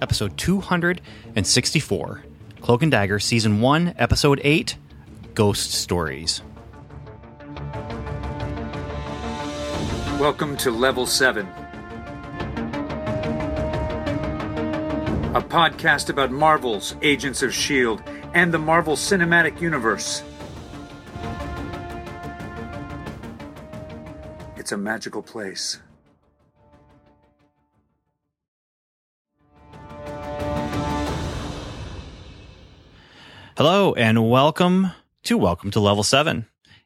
episode 264 Cloak and Dagger, season 1, episode 8 Ghost Stories. Welcome to Level 7, a podcast about Marvel's Agents of S.H.I.E.L.D. and the Marvel Cinematic Universe. It's a magical place. Hello, and welcome to Welcome to Level 7.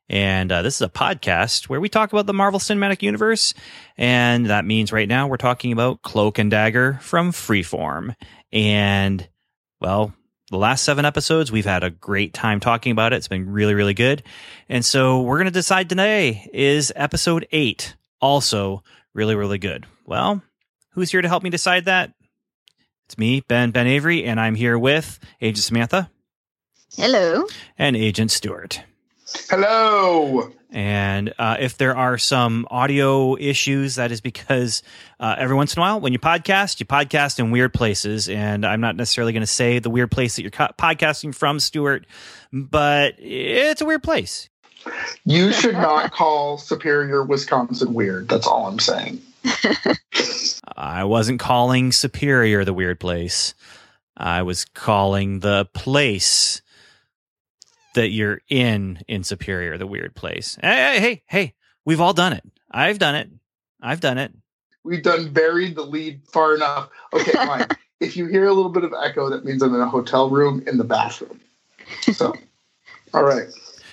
And uh, this is a podcast where we talk about the Marvel Cinematic Universe. And that means right now we're talking about Cloak and Dagger from Freeform. And, well, the last seven episodes, we've had a great time talking about it. It's been really, really good. And so we're going to decide today is episode eight also really, really good? Well, who's here to help me decide that? It's me, Ben, Ben Avery, and I'm here with Agent Samantha. Hello. And Agent Stewart. Hello. And uh, if there are some audio issues, that is because uh, every once in a while, when you podcast, you podcast in weird places. And I'm not necessarily going to say the weird place that you're co- podcasting from, Stewart, but it's a weird place. You should not call Superior, Wisconsin weird. That's all I'm saying. I wasn't calling Superior the weird place. I was calling the place that you're in in Superior the weird place. Hey, hey, hey, hey, we've all done it. I've done it. I've done it. We've done buried the lead far enough. Okay, fine. if you hear a little bit of echo, that means I'm in a hotel room in the bathroom. So, all right.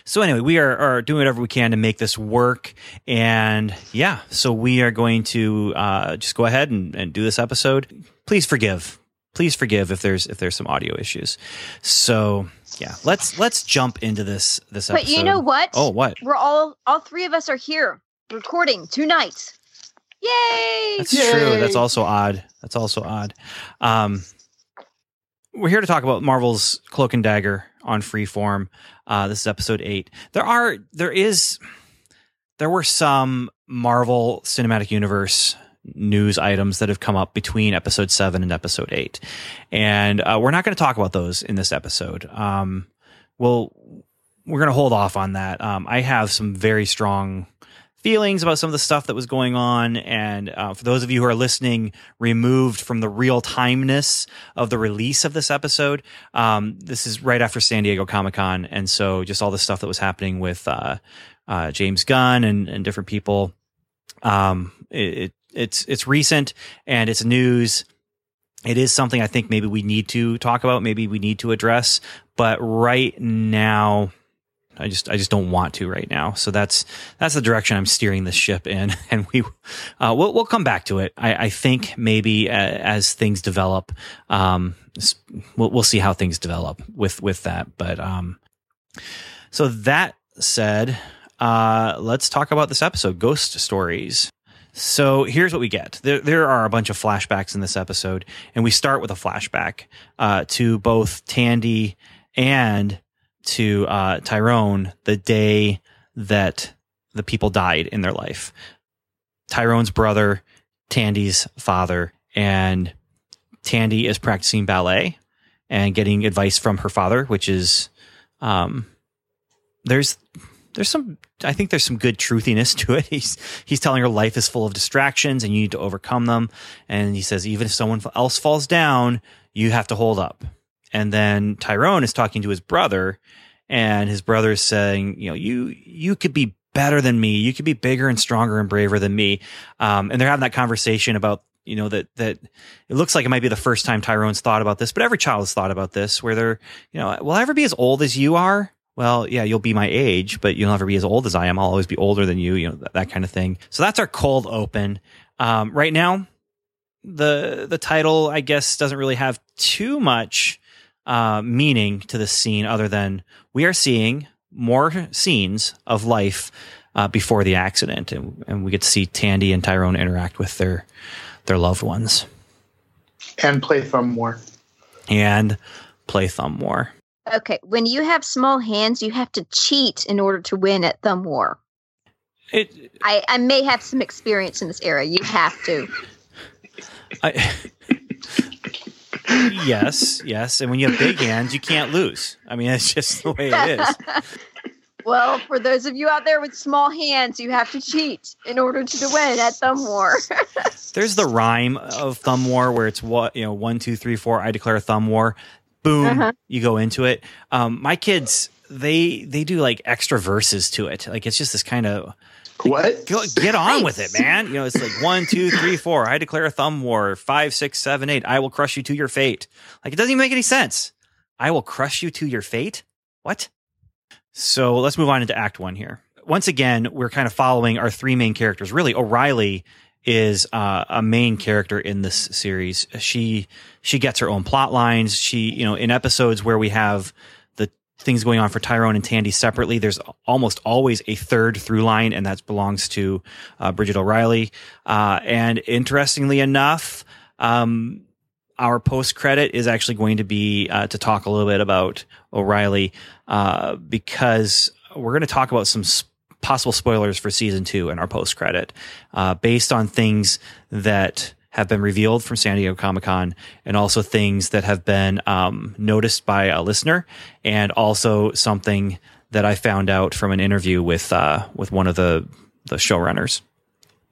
So anyway, we are, are doing whatever we can to make this work, and yeah, so we are going to uh, just go ahead and, and do this episode. Please forgive, please forgive if there's if there's some audio issues. So yeah, let's let's jump into this this episode. But you know what? Oh, what? We're all all three of us are here recording tonight. Yay! That's Yay! true. That's also odd. That's also odd. Um, we're here to talk about Marvel's Cloak and Dagger on Freeform. Uh, this is episode eight. There are there is there were some Marvel Cinematic Universe news items that have come up between episode seven and episode eight, and uh, we're not going to talk about those in this episode. Um, we'll we're going to hold off on that. Um, I have some very strong feelings about some of the stuff that was going on. And uh, for those of you who are listening, removed from the real timeness of the release of this episode, um, this is right after San Diego Comic Con. And so just all the stuff that was happening with uh, uh, James Gunn and, and different people. Um, it, it, it's it's recent and it's news. It is something I think maybe we need to talk about, maybe we need to address. But right now, I just I just don't want to right now. So that's that's the direction I'm steering this ship in, and we uh, we'll we'll come back to it. I, I think maybe uh, as things develop, um, we'll we'll see how things develop with with that. But um, so that said, uh, let's talk about this episode, Ghost Stories. So here's what we get. There, there are a bunch of flashbacks in this episode, and we start with a flashback uh, to both Tandy and to uh, Tyrone the day that the people died in their life. Tyrone's brother, Tandy's father, and Tandy is practicing ballet and getting advice from her father, which is um, there's there's some I think there's some good truthiness to it. He's he's telling her life is full of distractions and you need to overcome them. And he says even if someone else falls down, you have to hold up. And then Tyrone is talking to his brother, and his brother is saying, you know, you you could be better than me. You could be bigger and stronger and braver than me. Um, and they're having that conversation about you know that that it looks like it might be the first time Tyrone's thought about this, but every child has thought about this, where they're you know, will I ever be as old as you are? Well, yeah, you'll be my age, but you'll never be as old as I am. I'll always be older than you, you know, that, that kind of thing. So that's our cold open. Um, right now, the the title, I guess, doesn't really have too much uh, meaning to the scene other than we are seeing more scenes of life uh, before the accident, and, and we get to see Tandy and Tyrone interact with their their loved ones And play thumb more. and play thumb war. Okay, when you have small hands, you have to cheat in order to win at Thumb War. It, I, I may have some experience in this area. You have to. I, yes, yes. And when you have big hands, you can't lose. I mean, it's just the way it is. well, for those of you out there with small hands, you have to cheat in order to win at Thumb War. There's the rhyme of Thumb War where it's what you know one two three four. I declare Thumb War. Boom, Uh-huh. you go into it. Um, my kids, they they do like extra verses to it. Like it's just this kind of What? Go, get on with it, man. You know, it's like one, two, three, four. I declare a thumb war. Five, six, seven, eight. I will crush you to your fate. Like it doesn't even make any sense. I will crush you to your fate. What? So let's move on into Act One here. Once again, we're kind of following our three main characters. Really, O'Reilly is uh, a main character in this series. She she gets her own plot lines. She you know in episodes where we have the things going on for Tyrone and Tandy separately. There's almost always a third through line, and that belongs to uh, Brigid O'Reilly. Uh, and interestingly enough, um, our post credit is actually going to be uh, to talk a little bit about O'Reilly uh, because we're going to talk about some s- possible spoilers for season two in our post credit uh, based on things that have been revealed from San Diego Comic Con and also things that have been um, noticed by a listener and also something that I found out from an interview with uh, with one of the the showrunners.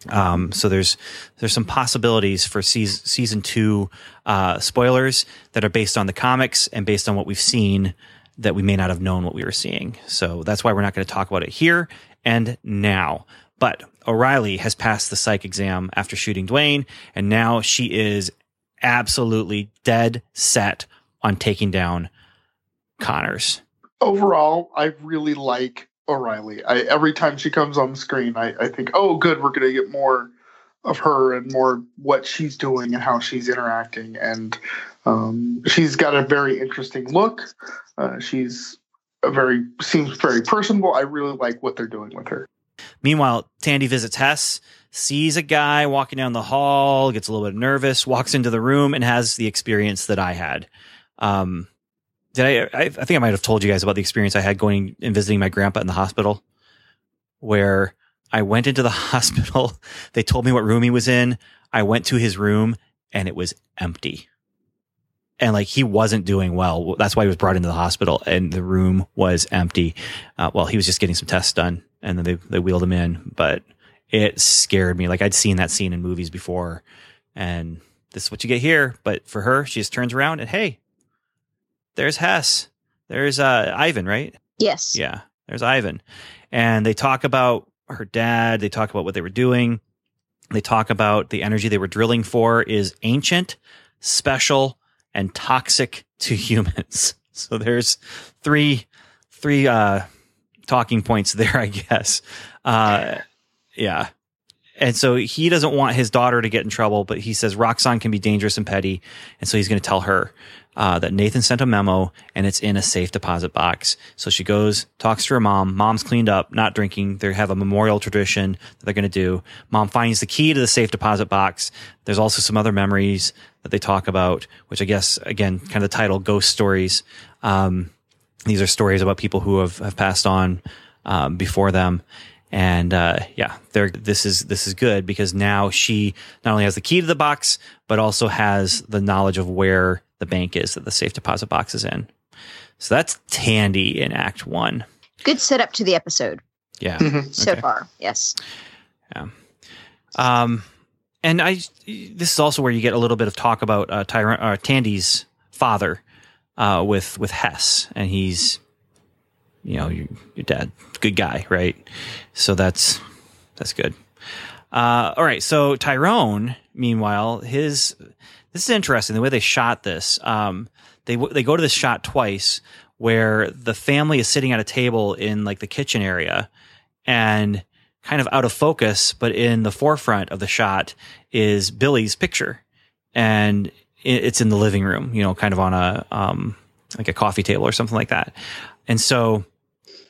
Um, so there's there's some possibilities for season season two uh, spoilers that are based on the comics and based on what we've seen that we may not have known what we were seeing. So that's why we're not going to talk about it here and now. But O'Reilly has passed the psych exam after shooting Dwayne, and now she is absolutely dead set on taking down Connors. Overall, I really like O'Reilly. I, every time she comes on the screen, I, I think, oh, good, we're going to get more of her and more what she's doing and how she's interacting. And um, she's got a very interesting look. Uh, she's very seems very personable. I really like what they're doing with her. Meanwhile, Tandy visits Hess, sees a guy walking down the hall, gets a little bit nervous, walks into the room, and has the experience that I had. Um, did I, I? I think I might have told you guys about the experience I had going and visiting my grandpa in the hospital, where I went into the hospital. They told me what room he was in. I went to his room, and it was empty. And like he wasn't doing well. That's why he was brought into the hospital, and the room was empty. Uh, well, he was just getting some tests done, and then they they wheeled him in. But it scared me. Like I'd seen that scene in movies before, and this is what you get here. But for her, she just turns around and hey, there's Hess. There's uh, Ivan, right? yes. Yeah, there's Ivan. And they talk about her dad. They talk about what they were doing. They talk about the energy they were drilling for is ancient, special, and toxic to humans. So there's three, three, uh, talking points there, I guess. Uh, yeah. And so he doesn't want his daughter to get in trouble, but he says Roxxon can be dangerous and petty. And so he's going to tell her uh, that Nathan sent a memo and it's in a safe deposit box. So she goes, talks to her mom. Mom's cleaned up, not drinking. They have a memorial tradition that they're going to do. Mom finds the key to the safe deposit box. There's also some other memories that they talk about, which I guess, again, kind of the title, Ghost Stories. Um, these are stories about people who have, have passed on um, before them. And uh, yeah, they're, this is this is good because now she not only has the key to the box, but also has the knowledge of where the bank is that the safe deposit box is in. So that's Tandy in Act One. Good setup to the episode Yeah. so Okay. far. Yes. Yeah. Um, and I, this is also where you get a little bit of talk about uh, uh, Tandy's father uh, with with Hess, and he's, you know, your, your dad, good guy, right? So that's that's good. Uh, all right, so Tyrone, meanwhile, his this is interesting the way they shot this. Um, they they go to this shot twice where the family is sitting at a table in like the kitchen area, and kind of out of focus, but in the forefront of the shot is Billy's picture, and it's in the living room, you know, kind of on a um, like a coffee table or something like that. And so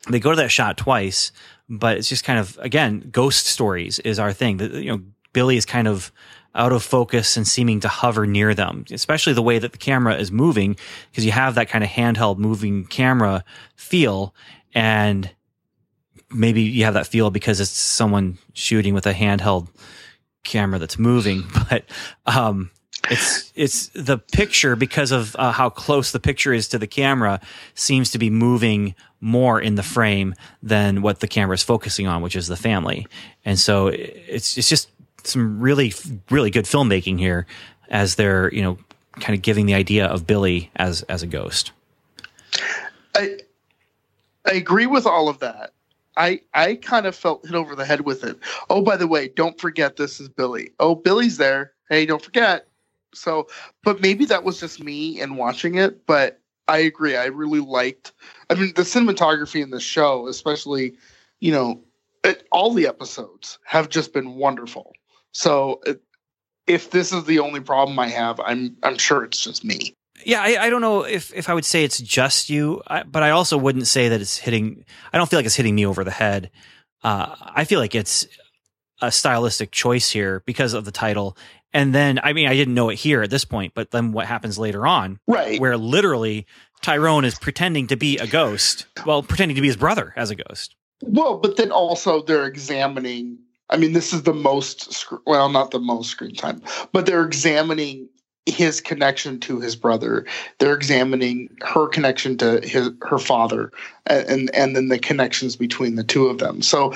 they go to that shot twice, but it's just kind of again, ghost stories is our thing. You know, Billy is kind of out of focus and seeming to hover near them, especially the way that the camera is moving, because you have that kind of handheld moving camera feel, and maybe you have that feel because it's someone shooting with a handheld camera that's moving, but um, It's it's the picture because of uh, how close the picture is to the camera seems to be moving more in the frame than what the camera is focusing on, which is the family. And so it's it's just some really really good filmmaking here as they're you know kind of giving the idea of Billy as as a ghost. I I agree with all of that. I I kind of felt hit over the head with it. Oh, by the way, don't forget this is Billy. Oh, Billy's there. Hey, don't forget. So, but maybe that was just me and watching it. But I agree. I really liked. I mean, the cinematography in the show, especially, you know, it, all the episodes have just been wonderful. So, it, if this is the only problem I have, I'm I'm sure it's just me. Yeah, I, I don't know if, if I would say it's just you, I, but I also wouldn't say that it's hitting. I don't feel like it's hitting me over the head. Uh, I feel like it's a stylistic choice here because of the title. And then, I mean, I didn't know it here at this point, but then what happens later on, Right. where literally Tyrone is pretending to be a ghost, well, pretending to be his brother as a ghost. Well, but then also they're examining. I mean, this is the most, well, not the most screen time, but they're examining his connection to his brother. They're examining her connection to his her father, and and, then the connections between the two of them. So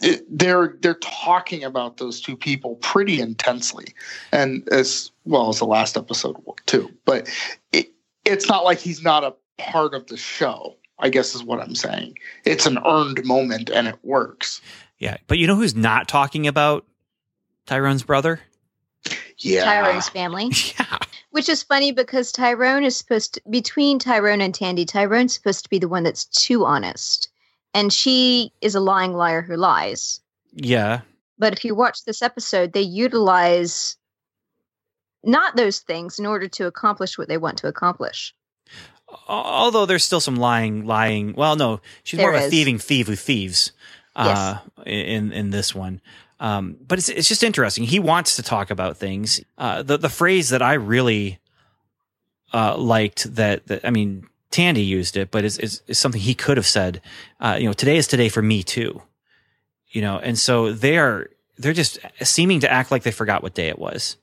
it, they're they're talking about those two people pretty intensely, and as well as the last episode too. But it, it's not like he's not a part of the show. I guess is what I'm saying. It's an earned moment and it works. Yeah. But you know who's not talking about Tyrone's brother? Yeah. Tyrone's family. Yeah. Which is funny because Tyrone is supposed to, between Tyrone and Tandy, Tyrone's supposed to be the one that's too honest. And she is a lying liar who lies. Yeah. But if you watch this episode, they utilize not those things in order to accomplish what they want to accomplish. Although there's still some lying, lying. Well, no, she's more There of a is. thieving thief who thieves uh, in in this one. Um, but it's it's just interesting. He wants to talk about things. Uh, the the phrase that I really uh, liked that, that I mean Tandy used it, but it's, it's, it's something he could have said. Uh, you know, today is today for me too. You know, and so they are they're just seeming to act like they forgot what day it was.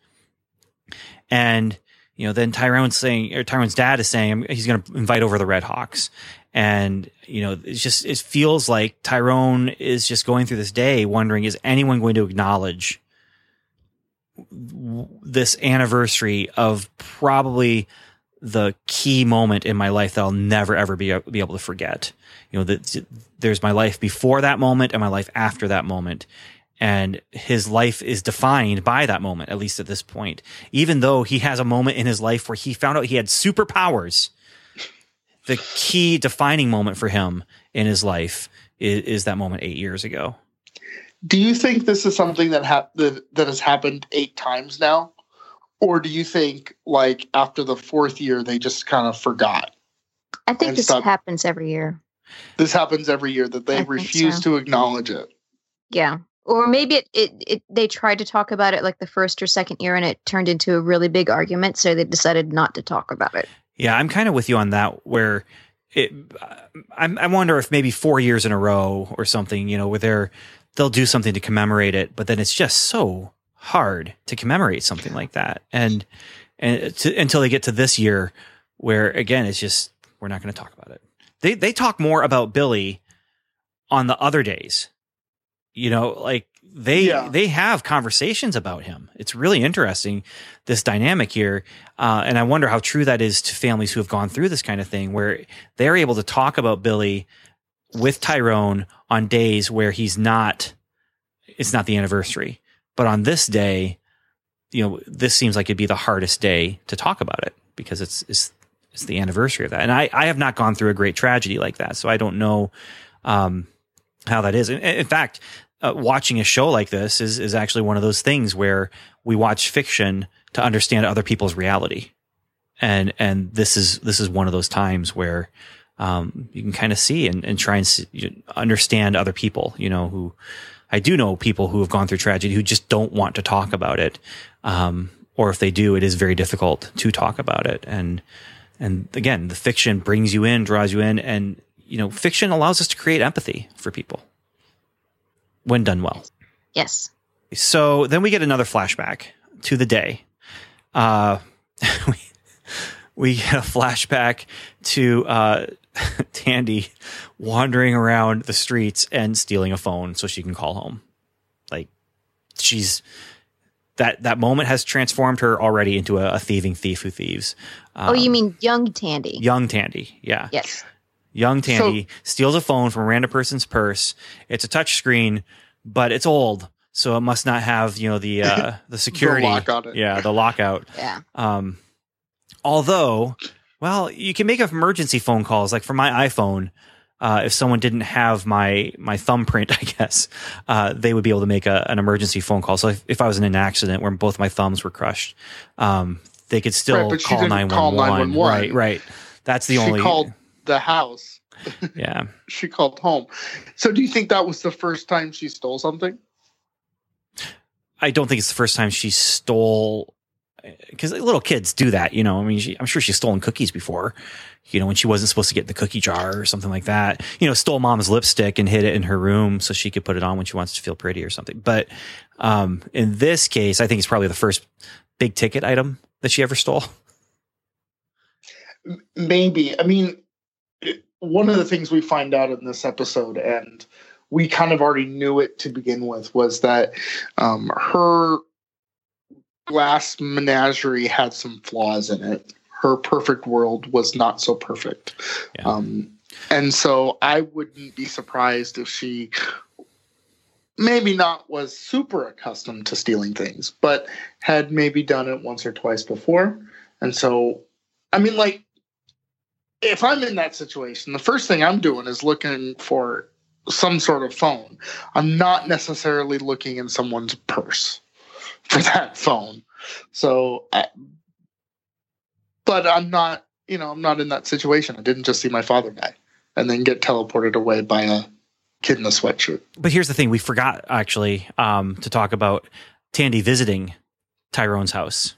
And you know, then Tyrone's saying, or Tyrone's dad is saying he's going to invite over the Red Hawks, and you know, it's just it feels like Tyrone is just going through this day wondering, is anyone going to acknowledge this anniversary of probably the key moment in my life that I'll never ever be be able to forget. You know, that there's my life before that moment and my life after that moment. And his life is defined by that moment, at least at this point. Even though he has a moment in his life where he found out he had superpowers, the key defining moment for him in his life is, is that moment eight years ago. Do you think this is something that, ha- that that has happened eight times now, or do you think like after the fourth year they just kind of forgot? I think this stop- happens every year. This happens every year that they think refuse so. to acknowledge it. Yeah. Or maybe it, it, it they tried to talk about it like the first or second year and it turned into a really big argument, so they decided not to talk about it. Yeah, I'm kind of with you on that. Where it, I, I wonder if maybe four years in a row or something, you know, where they're they'll do something to commemorate it, but then it's just so hard to commemorate something like that, and and to, until they get to this year, where again it's just we're not going to talk about it. They they talk more about Billy on the other days, you know, like they Yeah. they have conversations about him. It's really interesting this dynamic here, uh, and I wonder how true that is to families who have gone through this kind of thing, where they're able to talk about Billy with Tyrone on days where he's not. It's not the anniversary, but on this day, you know, this seems like it'd be the hardest day to talk about it because it's it's it's the anniversary of that, and I I have not gone through a great tragedy like that, so I don't know um, how that is. In, in fact, uh, watching a show like this is is actually one of those things where we watch fiction to understand other people's reality, and and this is this is one of those times where um, you can kind of see and, and try and see, you understand other people. You know, who I do know people who have gone through tragedy who just don't want to talk about it, um, or if they do, it is very difficult to talk about it. And and again, the fiction brings you in, draws you in, and you know, fiction allows us to create empathy for people when done well. Yes. So then we get another flashback to the day uh, we, we get a flashback to uh, Tandy wandering around the streets and stealing a phone so she can call home. Like she's that that moment has transformed her already into a, a thieving thief who thieves. oh, you Um, mean young Tandy? young Tandy? Yeah, Yes. Young Tandy steals a phone from a random person's purse. It's a touch screen, but it's old, so it must not have you know the uh, the security lock on it. Yeah, the lockout. Yeah. Um, although, well, you can make emergency phone calls. Like for my iPhone, uh, if someone didn't have my my thumbprint, I guess uh, they would be able to make a, an emergency phone call. So if, if I was in an accident where both my thumbs were crushed, um, they could still Right, call nine one one. 911. Right, right. That's the she only. called the house. yeah. She called home. So do you think that was the first time she stole something? I don't think it's the first time she stole because little kids do that, you know. I mean, she, I'm sure she's stolen cookies before, you know, when she wasn't supposed to get in the cookie jar or something like that. You know, stole mom's lipstick and hid it in her room so she could put it on when she wants to feel pretty or something. But um, in this case, I think it's probably the first big ticket item that she ever stole. Maybe. I mean, one of the things we find out in this episode, and we kind of already knew it to begin with, was that um, her last menagerie had some flaws in it. Her perfect world was not so perfect. Yeah. Um, and so I wouldn't be surprised if she maybe not was super accustomed to stealing things, but had maybe done it once or twice before. And so, I mean, like, if I'm in that situation, the first thing I'm doing is looking for some sort of phone. I'm not necessarily looking in someone's purse for that phone. So, I, but I'm not, you know, I'm not in that situation. I didn't just see my father die and then get teleported away by a kid in a sweatshirt. But here's the thing: we forgot actually um, to talk about Tandy visiting Tyrone's house,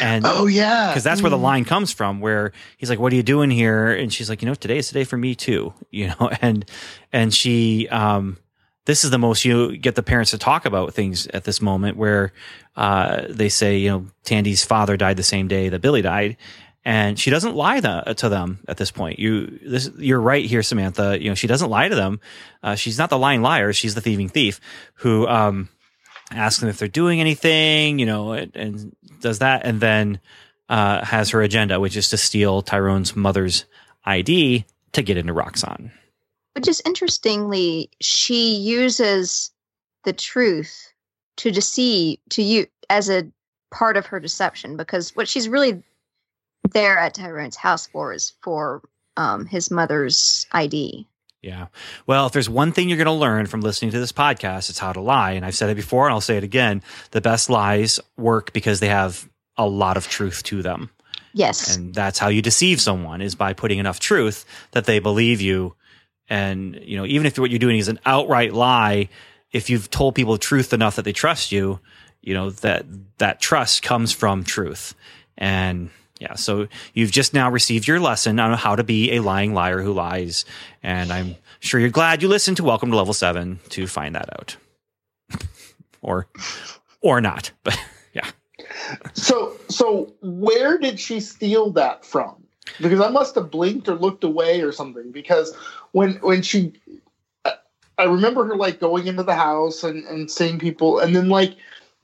and Oh yeah, because that's where the Mm. line comes from where he's like what are you doing here? And she's like you know today is the day for me too you know? And and she um this is the most you get the parents to talk about things at this moment where uh they say you know tandy's father died the same day that billy died. And she doesn't lie the, to them at this point. You this you're right here samantha. You know she doesn't lie to them. Uh, she's not the lying liar. She's the thieving thief who um asks them if they're doing anything you know and, and does that and then uh, has her agenda, which is to steal Tyrone's mother's ID to get into Roxxon. But just interestingly, she uses the truth to deceive to you as a part of her deception because what she's really there at Tyrone's house for is for um, his mother's ID. Yeah. Well, if there's one thing you're going to learn from listening to this podcast, it's how to lie. And I've said it before and I'll say it again. The best lies work because they have a lot of truth to them. Yes. And that's how you deceive someone is by putting enough truth that they believe you. And, you know, even if what you're doing is an outright lie, if you've told people the truth enough that they trust you, you know, that that trust comes from truth. And yeah, so you've just now received your lesson on how to be a lying liar who lies. And I'm sure you're glad you listened to Welcome to Level 7 to find that out. or or not. But yeah. So, so where did she steal that from? Because I must have blinked or looked away or something. Because when when she, I- remember her like going into the house and and seeing people, and then like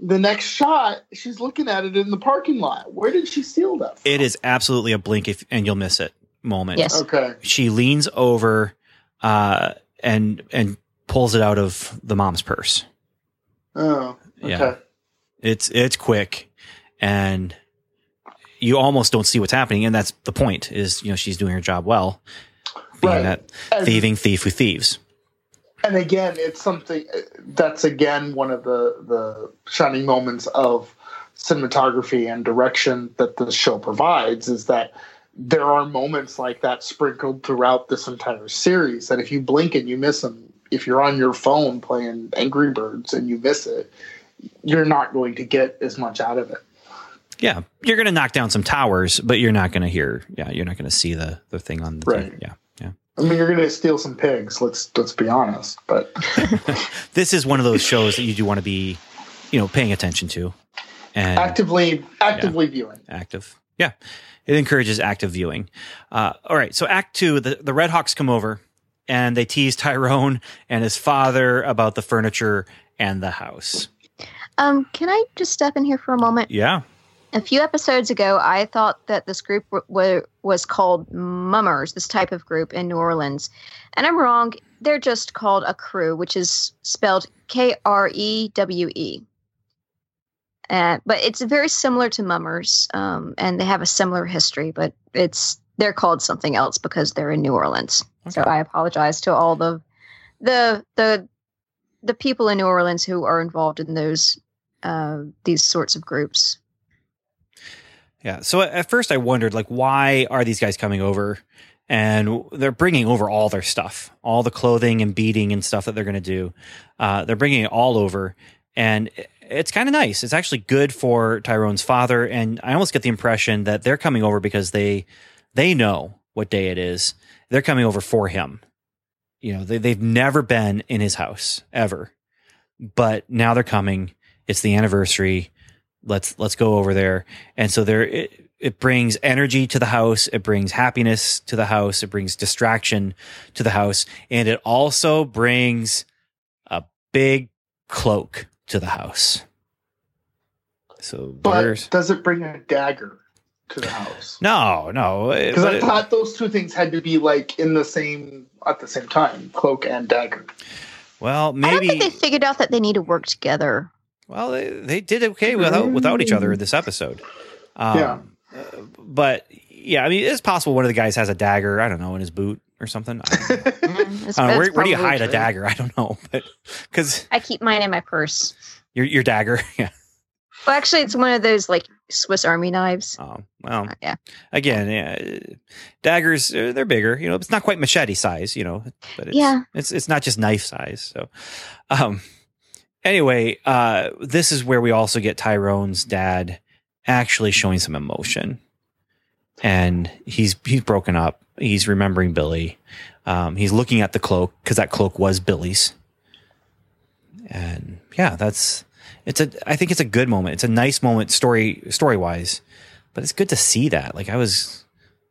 the next shot, she's looking at it in the parking lot. Where did she steal that? From? It is absolutely a blink if and you'll miss it moment. Yes. okay. she leans over uh, and and pulls it out of the mom's purse. Oh, okay. Yeah. It's it's quick, and you almost don't see what's happening, and that's the point. Is you know she's doing her job well, being Right. that And- thieving thief who thieves. And again it's something that's again one of the the shining moments of cinematography and direction that the show provides is that there are moments like that sprinkled throughout this entire series that if you blink and you miss them if you're on your phone playing angry birds and you miss it you're not going to get as much out of it Yeah, you're going to knock down some towers, but you're not going to hear. Yeah, you're not going to see the the thing on the Right. Yeah, yeah. I mean you're going to steal some pigs let's let's be honest but This is one of those shows that you do want to be, you know, paying attention to. and actively actively viewing. active. Yeah, it encourages active viewing. Uh, all right, so Act Two, the the Red Hawks come over and they tease Tyrone and his father about the furniture and the house. Um, can I just step in here for a moment? Yeah, A few episodes ago, I thought that this group w- w- was called Mummers, this type of group in New Orleans. And I'm wrong. They're just called a crew, which is spelled K R E W E. Uh, but it's very similar to Mummers, um, and they have a similar history, but it's they're called something else because they're in New Orleans. So I apologize to all the the the the people in New Orleans who are involved in those uh, these sorts of groups. Yeah. So at first I wondered, like, why are these guys coming over? And they're bringing over all their stuff, all the clothing and beading and stuff that they're going to do. Uh, they're bringing it all over. And it's kind of nice. It's actually good for Tyrone's father. And I almost get the impression that they're coming over because they, they know what day it is. They're coming over for him. You know, they, they've never been in his house ever, but now they're coming. It's the anniversary let's let's go over there and so there it, it brings energy to the house it brings happiness to the house it brings distraction to the house and it also brings a big cloak to the house so But does it bring a dagger to the house? no no Because but I it- thought those two things had to be like in the same at the same time, cloak and dagger. well I don't maybe think they figured out that they need to work together. Well, they, they did okay without without each other in this episode. Um, Yeah. uh, but yeah, I mean, it's possible one of the guys has a dagger. I don't know in his boot or something. I don't know. It's- I don't know, where, where do you probably hide a dagger? I don't know, but because I keep mine in my purse. your your dagger, yeah. Well, actually, it's one of those like Swiss Army knives. Oh, well, Uh, yeah. again, yeah, daggers uh, they're bigger. You know, it's not quite machete size. You know, but it's, Yeah. it's it's not just knife size. So, um, anyway, uh, this is where we also get Tyrone's dad actually showing some emotion, and he's he's broken up. He's remembering Billy. Um, he's looking at the cloak because that cloak was Billy's, and yeah, that's it's a. I think it's a good moment. It's a nice moment story story wise, but it's good to see that. Like I was,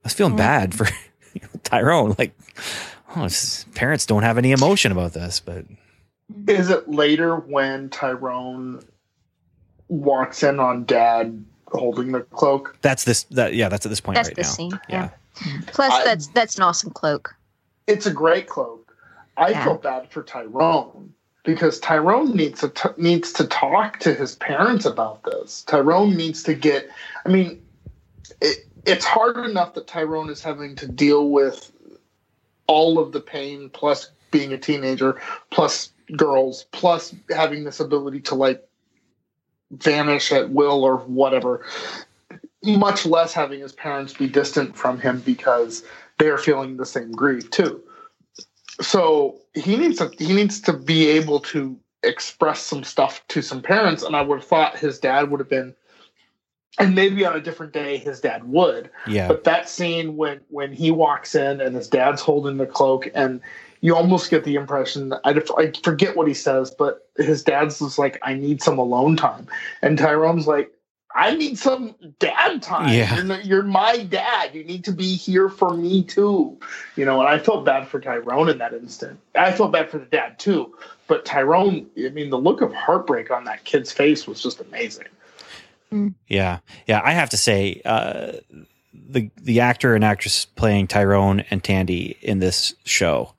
I was feeling Yeah. bad for Tyrone. Like, oh, his parents don't have any emotion about this, but Mm-hmm. Is it later when Tyrone walks in on Dad holding the cloak? that's this. That yeah, that's at this point That's right the now. scene. Yeah. Yeah. Plus, I- that's that's an awesome cloak. It's a great cloak. I Yeah. feel bad for Tyrone because Tyrone needs to t- needs to talk to his parents about this. Tyrone needs to get. I mean, it, it's hard enough that Tyrone is having to deal with all of the pain, plus being a teenager, plus girls, plus having this ability to like vanish at will or whatever. Much less having his parents be distant from him because they're feeling the same grief too. So he needs to he needs to be able to express some stuff to some parents, and I would have thought his dad would have been, and maybe on a different day his dad would. Yeah, But that scene when when he walks in and his dad's holding the cloak, and you almost get the impression that I, I forget what he says, but his dad's just like, "I need some alone time," and Tyrone's like. I need some dad time. Yeah. You're, you're my dad. You need to be here for me too. You know, and I felt bad for Tyrone in that instant. I felt bad for the dad too. But Tyrone, I mean, the look of heartbreak on that kid's face was just amazing. yeah, yeah. I have to say, uh, the the actor and actress playing Tyrone and Tandy in this show,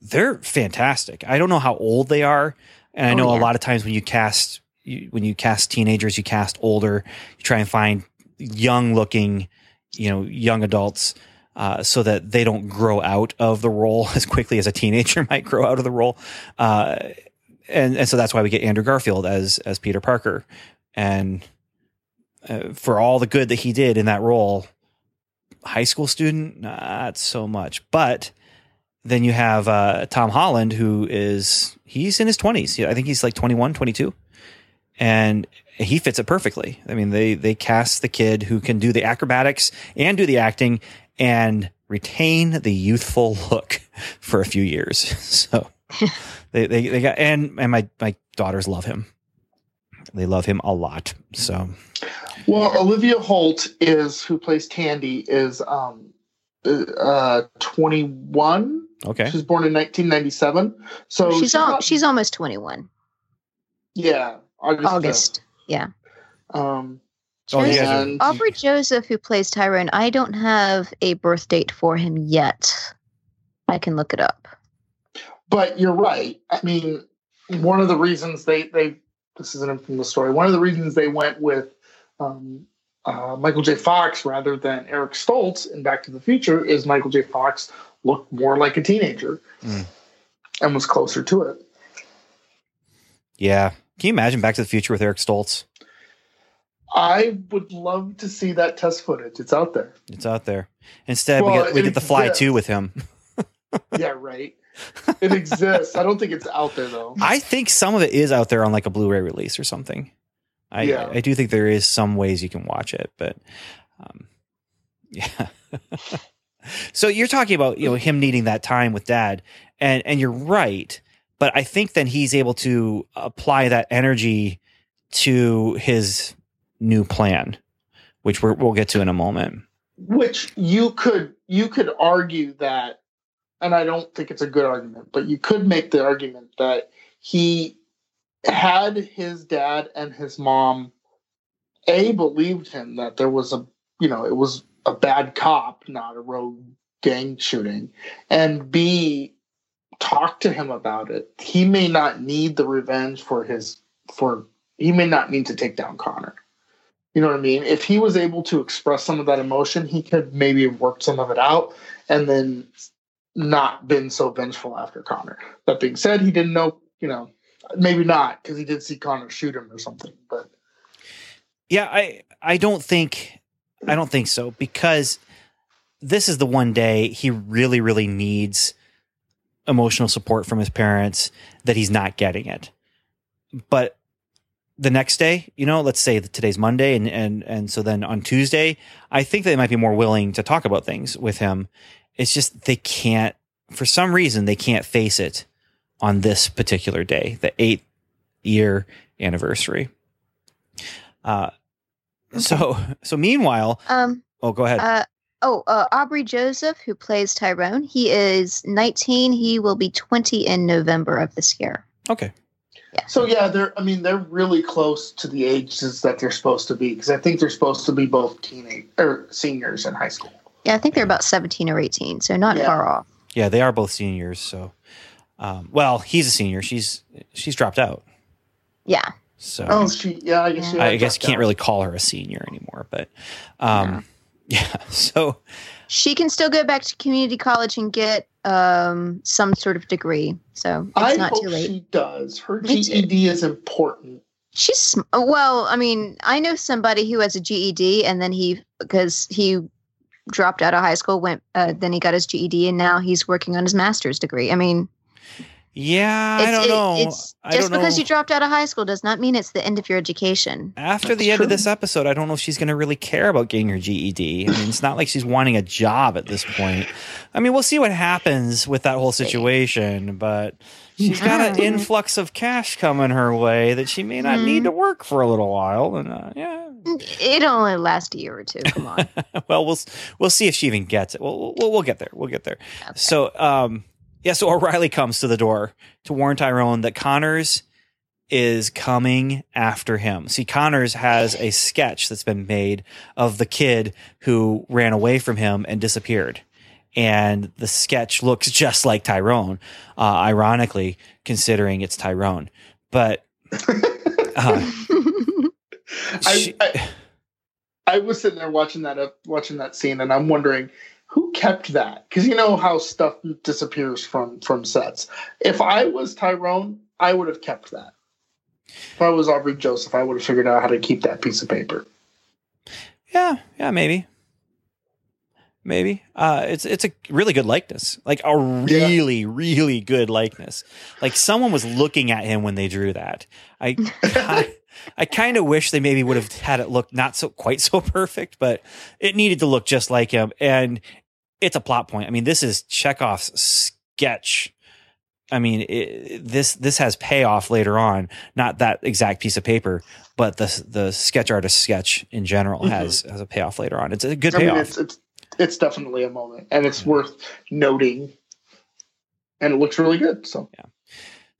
they're fantastic. I don't know how old they are, and I Oh, know a lot of times when you cast you, when you cast teenagers, you cast older. You try and find young looking, you know, young adults. Uh, so that they don't grow out of the role as quickly as a teenager might grow out of the role, uh, and and so that's why we get Andrew Garfield as as Peter Parker, and uh, for all the good that he did in that role, high school student, not so much. But then you have uh, Tom Holland, who is he's in his twenties. I think he's like 21, 22. and he fits it perfectly. I mean, they they cast the kid who can do the acrobatics and do the acting and retain the youthful look for a few years. So they, they, they got, and, and my, my daughters love him. They love him a lot. So Well, Olivia Holt is who plays Tandy is um uh 21. Okay, She was born in 1997. So she's al- she's almost 21. yeah, August. August. Yeah. Um Oh, you guys are- and Aubrey Joseph, who plays Tyrone, I don't have a birth date for him yet. I can look it up. but you're right. I mean, one of the reasons they they this isn't from the story. One of the reasons they went with um, uh, Michael J. Fox rather than Eric Stoltz in Back to the Future is Michael J. Fox looked more like a teenager Mm. and was closer to it. yeah. Can you imagine Back to the Future with Eric Stoltz? I would love to see that test footage. It's out there. It's out there. Instead, we get we get the Fly exists. Two with him. Yeah, right. It exists. I don't think it's out there though. I think some of it is out there on like a Blu-ray release or something. I Yeah. I do think there is some ways you can watch it, but um, yeah. so you're talking about you know him needing that time with dad, and and you're right, but I think then he's able to apply that energy to his new plan, which we're, we'll get to in a moment. which you could you could argue that and i don't think it's a good argument but you could make the argument that he had his dad and his mom a believed him that there was a you know it was a bad cop not a rogue gang shooting and b talk to him about it he may not need the revenge for his for he may not need to take down connor you know what I mean? If he was able to express some of that emotion, he could maybe have worked some of it out and then not been so vengeful after Connor. That being said, he didn't know, you know, maybe not because he did see Connor shoot him or something. But Yeah, I I don't think I don't think so because this is the one day he really really needs emotional support from his parents that he's not getting it. But the next day, you know, let's say today's Monday and and and so then on Tuesday, I think they might be more willing to talk about things with him. It's just they can't for some reason they can't face it on this particular day, the 8th year anniversary. Uh so so meanwhile, Um. oh go ahead. Uh. Oh. Uh. Aubrey Joseph, who plays Tyrone, he is 19. He will be 20 in November of this year. okay. so yeah, they're I mean they're really close to the ages that they're supposed to be because I think they're supposed to be both teenage or seniors in high school. Yeah, I think they're about 17 or 18, so not Yeah. far off. Yeah, they are both seniors, so um well, he's a senior. She's she's dropped out. Yeah. So Oh, she yeah, I guess she I guess you can't out. really call her a senior anymore, but um yeah. So She can still go back to community college and get um, some sort of degree. So it's I not hope too late. she does. Her Me too. GED is important. She's well. I mean, I know somebody who has a GED, and then he because he dropped out of high school, went uh, then he got his GED, and now he's working on his master's degree. I mean, yeah, it's, I don't it- know. it's I just because know. you dropped out of high school does not mean it's the end of your education. After the That's end of this episode, I don't know if she's going to really care about getting her GED. I mean, it's not like she's wanting a job at this point. I mean, we'll see what happens with that whole situation, but she's got an influx of cash coming her way that she may not need to work for a little while. And uh, yeah, It only lasts a year or two. Come on. well, we'll we'll see if she even gets it. We'll we'll, we'll get there. We'll get there. Okay. So, um, yeah. So O'Reilly comes to the door to warn Tyrone that Connors is coming after him. See, Connors has a sketch that's been made of the kid who ran away from him and disappeared. And the sketch looks just like Tyrone, uh, ironically, considering it's Tyrone. But uh, I, I, I was sitting there watching that up, watching that scene, and I'm wondering who kept that because you know how stuff disappears from from sets. If I was Tyrone, I would have kept that. If I was Aubrey Joseph, I would have figured out how to keep that piece of paper. Yeah, yeah, maybe. Maybe. Uh it's it's a really good likeness. Like a really, really good likeness. Like someone was looking at him when they drew that. I ki- I kind of wish they maybe would have had it look not so quite so perfect, but it needed to look just like him. And it's a plot point. I mean, this is Chekhov's sketch I mean, it, this this has payoff later on. Not that exact piece of paper, but the the sketch artist sketch in general Mhm. has has a payoff later on. It's a good I mean, payoff. it's it's it's definitely a moment, and it's worth noting. And it looks really good. So yeah.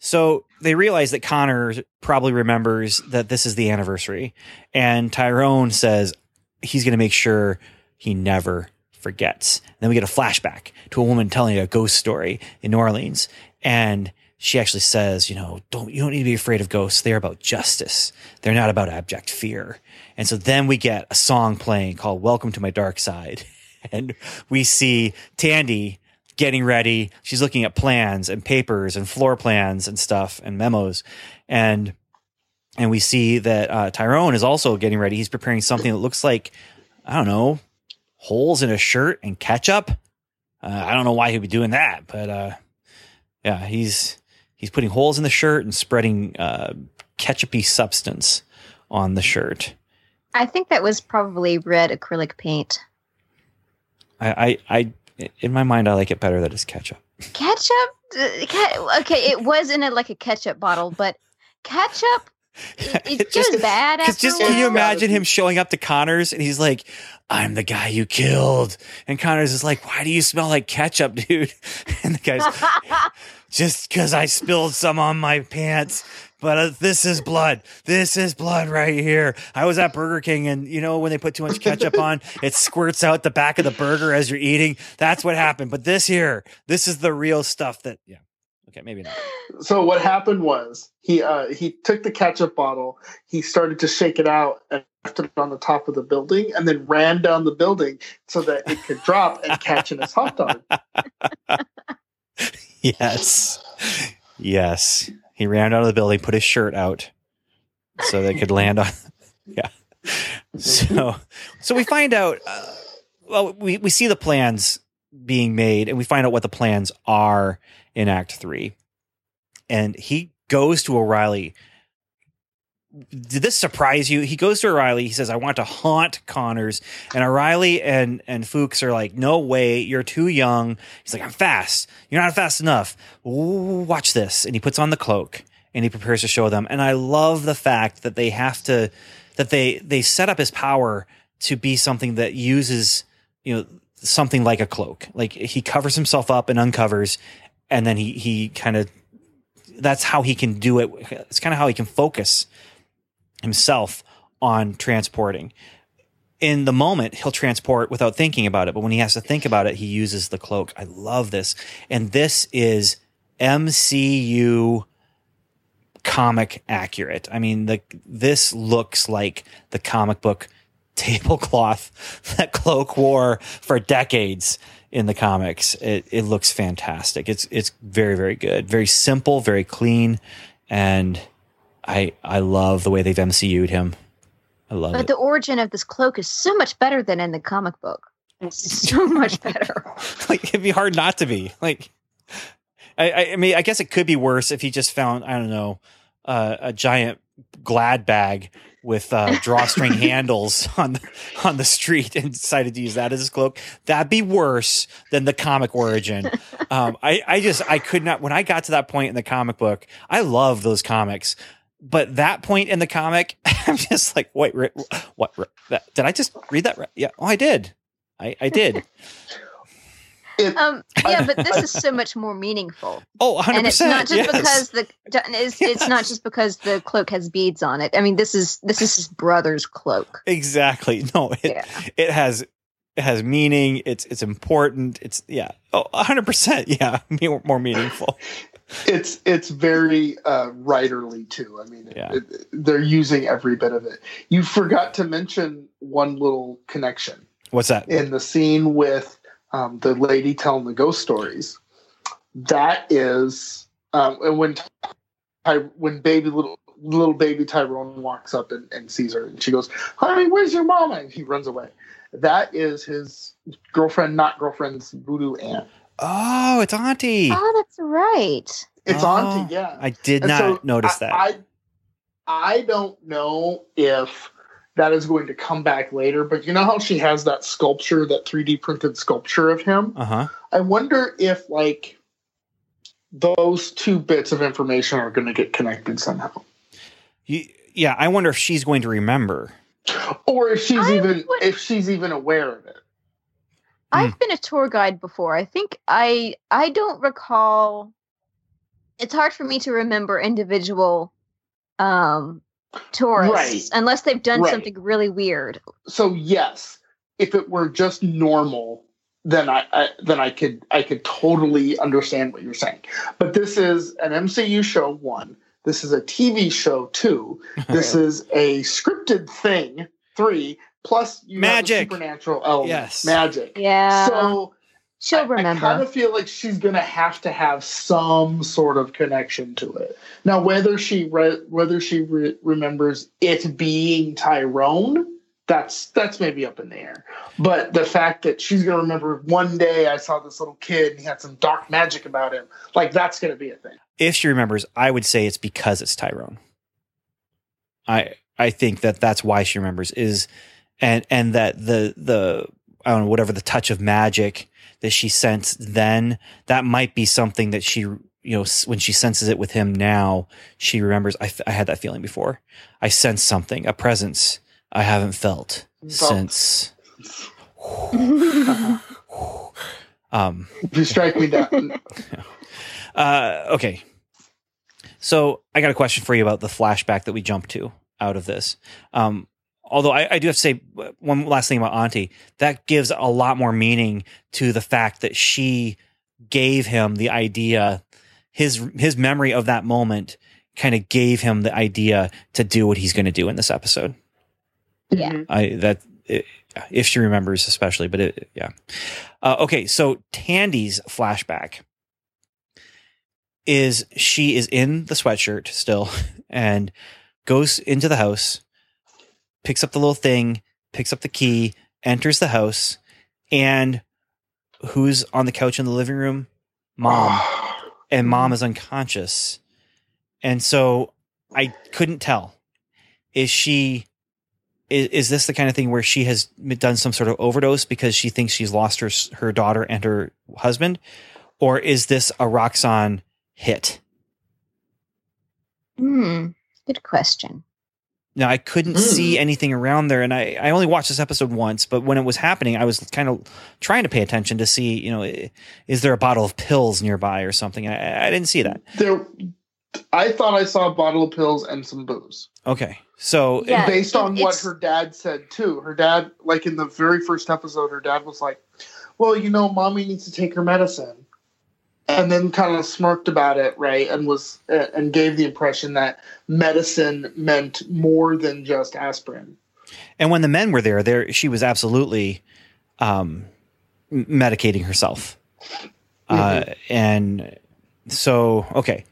So they realize that Connor probably remembers that this is the anniversary, and Tyrone says he's going to make sure he never forgets. And then we get a flashback to a woman telling a ghost story in New Orleans, and she actually says, "You know, don't you don't need to be afraid of ghosts. They're about justice. They're not about abject fear." And so then we get a song playing called "Welcome to My Dark Side," and we see Tandy getting ready. She's looking at plans and papers and floor plans and stuff and memos. And and we see that uh, Tyrone is also getting ready. He's preparing something that looks like I don't know holes in a shirt and ketchup. Uh, I don't know why he'd be doing that, but uh, yeah, he's he's putting holes in the shirt and spreading uh, ketchupy substance on the shirt. I think that was probably red acrylic paint. I, I, I in my mind, I like it better that it's ketchup. Ketchup? Okay, it was in a, like a ketchup bottle, but ketchup, it, it It just- bad after just can you imagine him showing up to Connors and he's like, I'm the guy you killed. And Connors is like, Why do you smell like ketchup, dude? And the guy's, Just because I spilled some on my pants. But uh, this is blood. This is blood right here. I was at Burger King, and you know when they put too much ketchup on, it squirts out the back of the burger as you're eating. That's what happened. But this here, this is the real stuff. That yeah, okay, maybe not. so what happened was he uh, he took the ketchup bottle, he started to shake it out and left it on the top of the building, and then ran down the building so that it could drop and catch in his hot dog. Yes. Yes. He ran out of the building, put his shirt out so they could land on. Yeah. So, so we find out, uh, well, we, we see the plans being made and we find out what the plans are in Act Three. And he goes to O'Reilly. Did this surprise you? He goes to O'Reilly. He says, I want to haunt Connors. And O'Reilly and, and Fuchs are like, no way. You're too young. He's like, I'm fast. You're not fast enough. Ooh, watch this. And he puts on the cloak and he prepares to show them. And I love the fact that they have to, that they, they set up his power to be something that uses, you know, something like a cloak. Like he covers himself up and uncovers, and then he, he kind of, that's how he can do it. It's kind of how he can focus himself on transporting. In the moment, he'll transport without thinking about it, but when he has to think about it, he uses the cloak. I love this. And this is MCU comic accurate. I mean, the this looks like the comic book tablecloth that Cloak wore for decades in the comics. It it looks fantastic. It's it's very very good. Very simple, very clean, and I I love the way they've MCU'd him. I love But it. But the origin of this cloak is so much better than in the comic book. It's so much better. like it'd be hard not to be like I, I I mean I guess it could be worse if he just found I don't know uh, a giant glad bag with uh, drawstring handles on the, on the street and decided to use that as his cloak. That'd be worse than the comic origin. Um, I I just I could not when I got to that point in the comic book. I love those comics. But that point in the comic, I'm just like, wait, ri- what? That, did I just read that? Right? Yeah. Oh, I did. I, I did. It, Um, yeah, but this is so much more meaningful, Oh, 100%. and it's not just yes. because the it's, it's not just because the cloak has beads on it. I mean, this is this is his brother's cloak. Exactly. No, it, Yeah. it has it has meaning. It's it's important. It's yeah. Oh, 100%. Yeah. More, more meaningful. it's it's very uh, writerly too. I mean, Yeah. it- they're using every bit of it. You forgot to mention one little connection What's that? in the scene with um, the lady telling the ghost stories. That is, um, and when Ty, when baby little little baby Tyrone walks up and, and sees her, and she goes, "Honey, where's your mama?" And he runs away. That is his girlfriend, not girlfriend's voodoo aunt. Oh, it's Auntie. Oh, that's right. It's Oh, auntie, yeah. I did And not so notice I, that. I, I don't know if that is going to come back later, but you know how she has that sculpture, that 3D printed sculpture of him? Uh huh. I wonder if, like, those two bits of information are going to get connected somehow. You, yeah, I wonder if she's going to remember. Or if she's I even would- if she's even aware of it. I've been a tour guide before. I think I I don't recall. It's hard for me to remember individual um tourists Right. unless they've done Right. something really weird. So yes, if it were just normal, then I, I then I could I could totally understand what you're saying. But this is an MCU show one. This is a TV show two. This is a scripted thing three. Plus you Magic. have supernatural element. Yes. Magic. Yeah, So she'll I, remember. I kind of feel like she's gonna have to have some sort of connection to it. Now, whether she re- whether she re- remembers it being Tyrone, that's that's maybe up in the air. But the fact that she's gonna remember one day I saw this little kid and he had some dark magic about him, like that's gonna be a thing. If she remembers, I would say it's because it's Tyrone. I I think that that's why she remembers is, and and that the the I don't know whatever the touch of magic that she sensed then that might be something that she you know when she senses it with him now she remembers I, f- I had that feeling before I sense something a presence I haven't felt Felt. since um you strike me down, Uh, okay. So I got a question for you about the flashback that we jumped to out of this. Um, although I, I do have to say one last thing about Auntie, that gives a lot more meaning to the fact that she gave him the idea, his his memory of that moment kind of gave him the idea to do what he's going to do in this episode. Yeah. I that it, if she remembers, especially, but it, yeah. Uh, okay, so Tandy's flashback is she is in the sweatshirt still and goes into the house, picks up the little thing, picks up the key, enters the house, and who's on the couch in the living room? Mom and mom is unconscious. And so I couldn't tell. Is she is, is this the kind of thing where she has done some sort of overdose because she thinks she's lost her her daughter and her husband or is this a Roxxon hit? Hmm. Good question. Now I couldn't Hmm. see anything around there, and I, I only watched this episode once. But when it was happening, I was kind of trying to pay attention to see, you know, is there a bottle of pills nearby or something? I, I didn't see that. there. I thought I saw a bottle of pills and some booze. Okay, so Yeah, based on what her dad said too. Her dad, like in the very first episode, her dad was like, "Well, you know, mommy needs to take her medicine," and then kind of smirked about it, right? And was uh, and gave the impression that medicine meant more than just aspirin. and when the men were there, there she was absolutely um, medicating herself, uh, and so okay.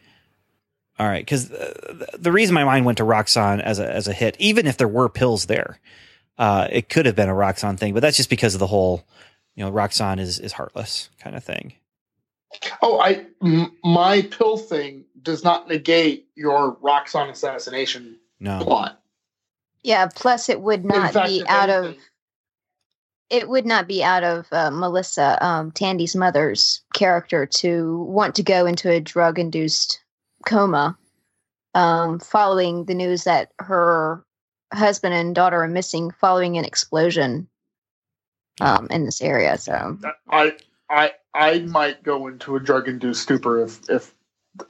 All right, because the, the reason my mind went to Roxxon as a as a hit, even if there were pills there, uh, it could have been a Roxxon thing, but that's just because of the whole, you know, Roxxon is is heartless kind of thing. Oh, I m- my pill thing does not negate your Roxxon assassination No, plot. Yeah. Plus, it would not fact, be if out of it would not be out of uh, Melissa, um, Tandy's mother's character, to want to go into a drug induced coma um, following the news that her husband and daughter are missing following an explosion um, in this area. So, I I I might go into a drug induced stupor if if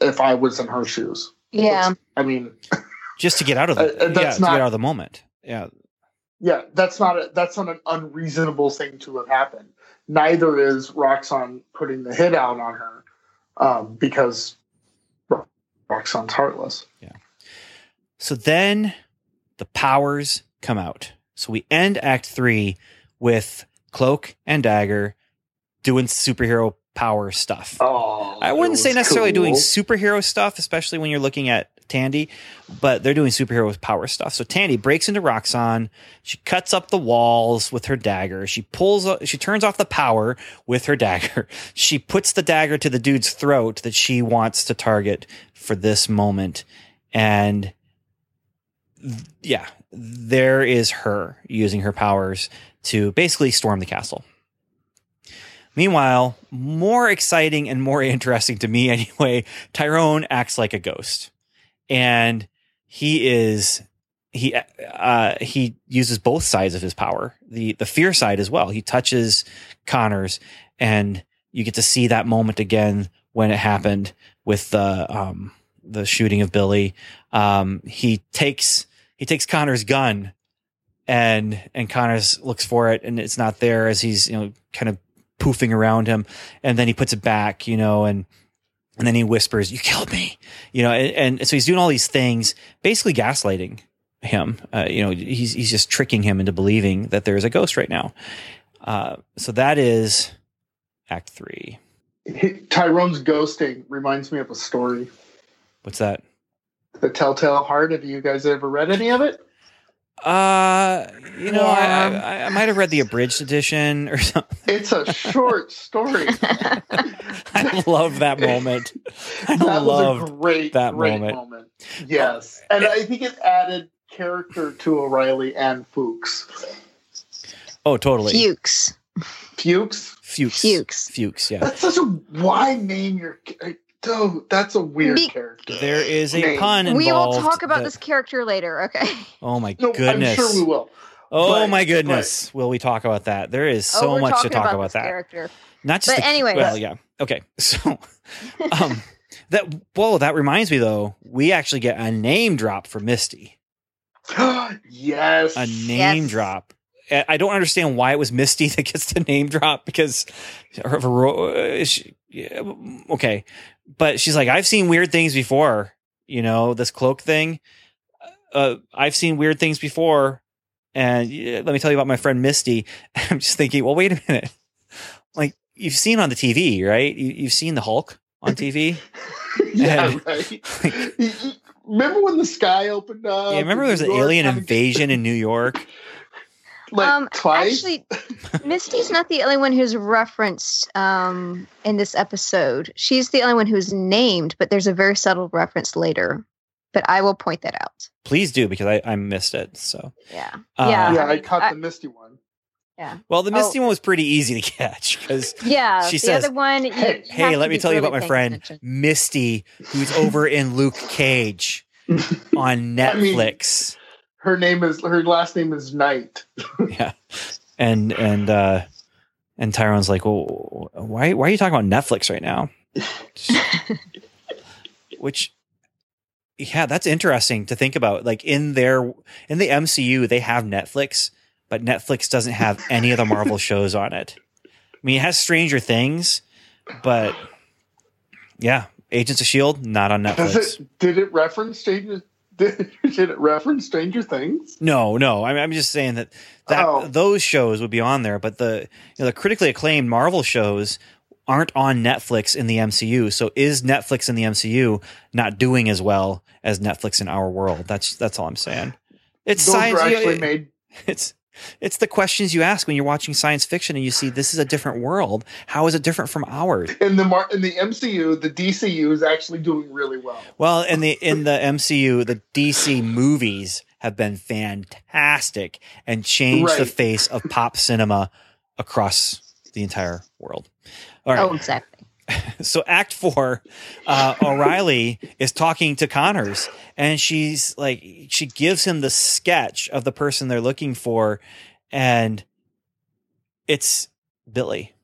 if I was in her shoes. yeah. I mean, just to get out of the Uh, uh, yeah, that's to not- get out of the moment. Yeah, yeah, that's not a, that's not an unreasonable thing to have happened. Neither is Roxxon putting the hit out on her um, because Ro- Roxxon's heartless. Yeah. So then the powers come out. So we end Act Three with Cloak and Dagger doing superhero power stuff. Oh, I wouldn't say necessarily doing superhero stuff, especially when you're looking at Tandy, but they're doing superhero power stuff. So Tandy breaks into Roxxon. She cuts up the walls with her dagger. She pulls, she turns off the power with her dagger. She puts the dagger to the dude's throat that she wants to target for this moment. And yeah, there is her using her powers to basically storm the castle. Meanwhile, more exciting and more interesting to me anyway, Tyrone acts like a ghost. And he is he uh he uses both sides of his power. The the fear side as well. He touches Connors and you get to see that moment again when it happened with the um the shooting of Billy. Um he takes he takes Connor's gun and and Connors looks for it and it's not there as he's you know kind of poofing around him and then he puts it back you know and and then he whispers you killed me you know and, and so he's doing all these things basically gaslighting him uh, you know he's he's just tricking him into believing that there is a ghost right now uh, so that is act 3 Tyrone's ghosting reminds me of a story. what's that The Telltale Heart. Have you guys ever read any of it? Uh you know I, I I might have read the abridged edition or something It's a short story. I love that moment I that love was a great, that great moment. moment. Yes, and I think it added character to O'Reilly and Fuchs. oh totally Fuchs. Fuchs. Fuchs. Fuchs. Fuchs, yeah. That's such a why name your. Dude, that's a weird Be- character. There is a Name. pun involved. We will talk about that- this character later. Okay. Oh my No, goodness. I'm sure we will. oh but- my goodness. Will we talk about that? There is so oh, much to talk about, about this that. character. Not just But the, anyways. Well, yeah. Okay. So um that whoa, that reminds me though, we actually get a name drop for Misty. yes. A name Yes. drop. I I don't understand why it was Misty that gets the name drop because her, her uh, she, yeah, okay, but she's like, I've seen weird things before. You know, this cloak thing. Uh, I've seen weird things before, and let me tell you about my friend Misty. I'm just thinking, well, wait a minute. Like you've seen on the TV, right? You, you've seen the Hulk on TV. yeah, And- right. remember when the sky opened up? yeah, remember and there's an alien invasion in New York. Like um, twice. actually, Misty's not the only one who's referenced um, in this episode. She's the only one who's named, but there's a very subtle reference later. But I will point that out. Please do because I, I missed it. So Yeah. Uh, yeah. yeah, I I mean, caught I- the Misty one. Yeah. Well, the Oh. Misty one was pretty easy to catch because Yeah. She the says, other one. you- "Hey, you hey, let me be tell you about my friend attention. Misty, who's over in Luke Cage on I mean- Netflix. Her name is her last name is Knight. yeah, and and uh and Tyrone's like, well, why why are you talking about Netflix right now? Which, yeah, that's interesting to think about. Like in their in the MCU, they have Netflix, but Netflix doesn't have any of the Marvel shows on it. I mean, it has Stranger Things, but yeah, Agents of Shield not on Does Netflix. it? Did it reference Stranger? Did, did it reference Stranger Things? No, no. I'm, I'm just saying that that Oh. those shows would be on there, but the you know, the critically acclaimed Marvel shows aren't on Netflix in the MCU. So is Netflix in the MCU not doing as well as Netflix in our world? That's that's all I'm saying. It's Those science. were actually made. it's it's the questions you ask when you're watching science fiction and you see this is a different world. How is it different from ours? In the Mar- in the MCU, the DCU is actually doing really well. Well, in the in the MCU, the DC movies have been fantastic and changed the face of pop cinema across the entire world. All right. Oh, exactly. So Act Four, uh, O'Reilly is talking to Connors, and she's like, she gives him the sketch of the person they're looking for, and it's Billy.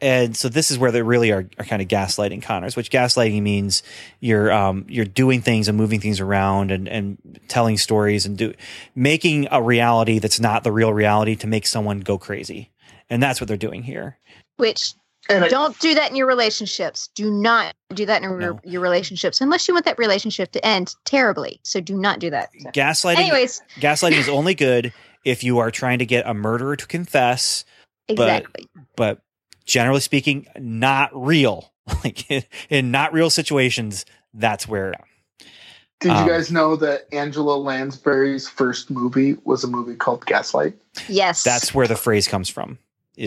And so this is where they really are, are kind of gaslighting Connors, which gaslighting means you're um, you're doing things and moving things around and, and telling stories and do making a reality that's not the real reality to make someone go crazy. And that's what they're doing here. Which And don't do that in your relationships. Do not do that in your, No. your relationships unless you want that relationship to end terribly. So do not do that. So- Gaslighting Anyways, gaslighting is only good if you are trying to get a murderer to confess, exactly. but generally speaking, not real. Like in, in not real situations, that's where did um, you guys know that Angela Lansbury's first movie was a movie called Gaslight? yes. that's where the phrase comes from.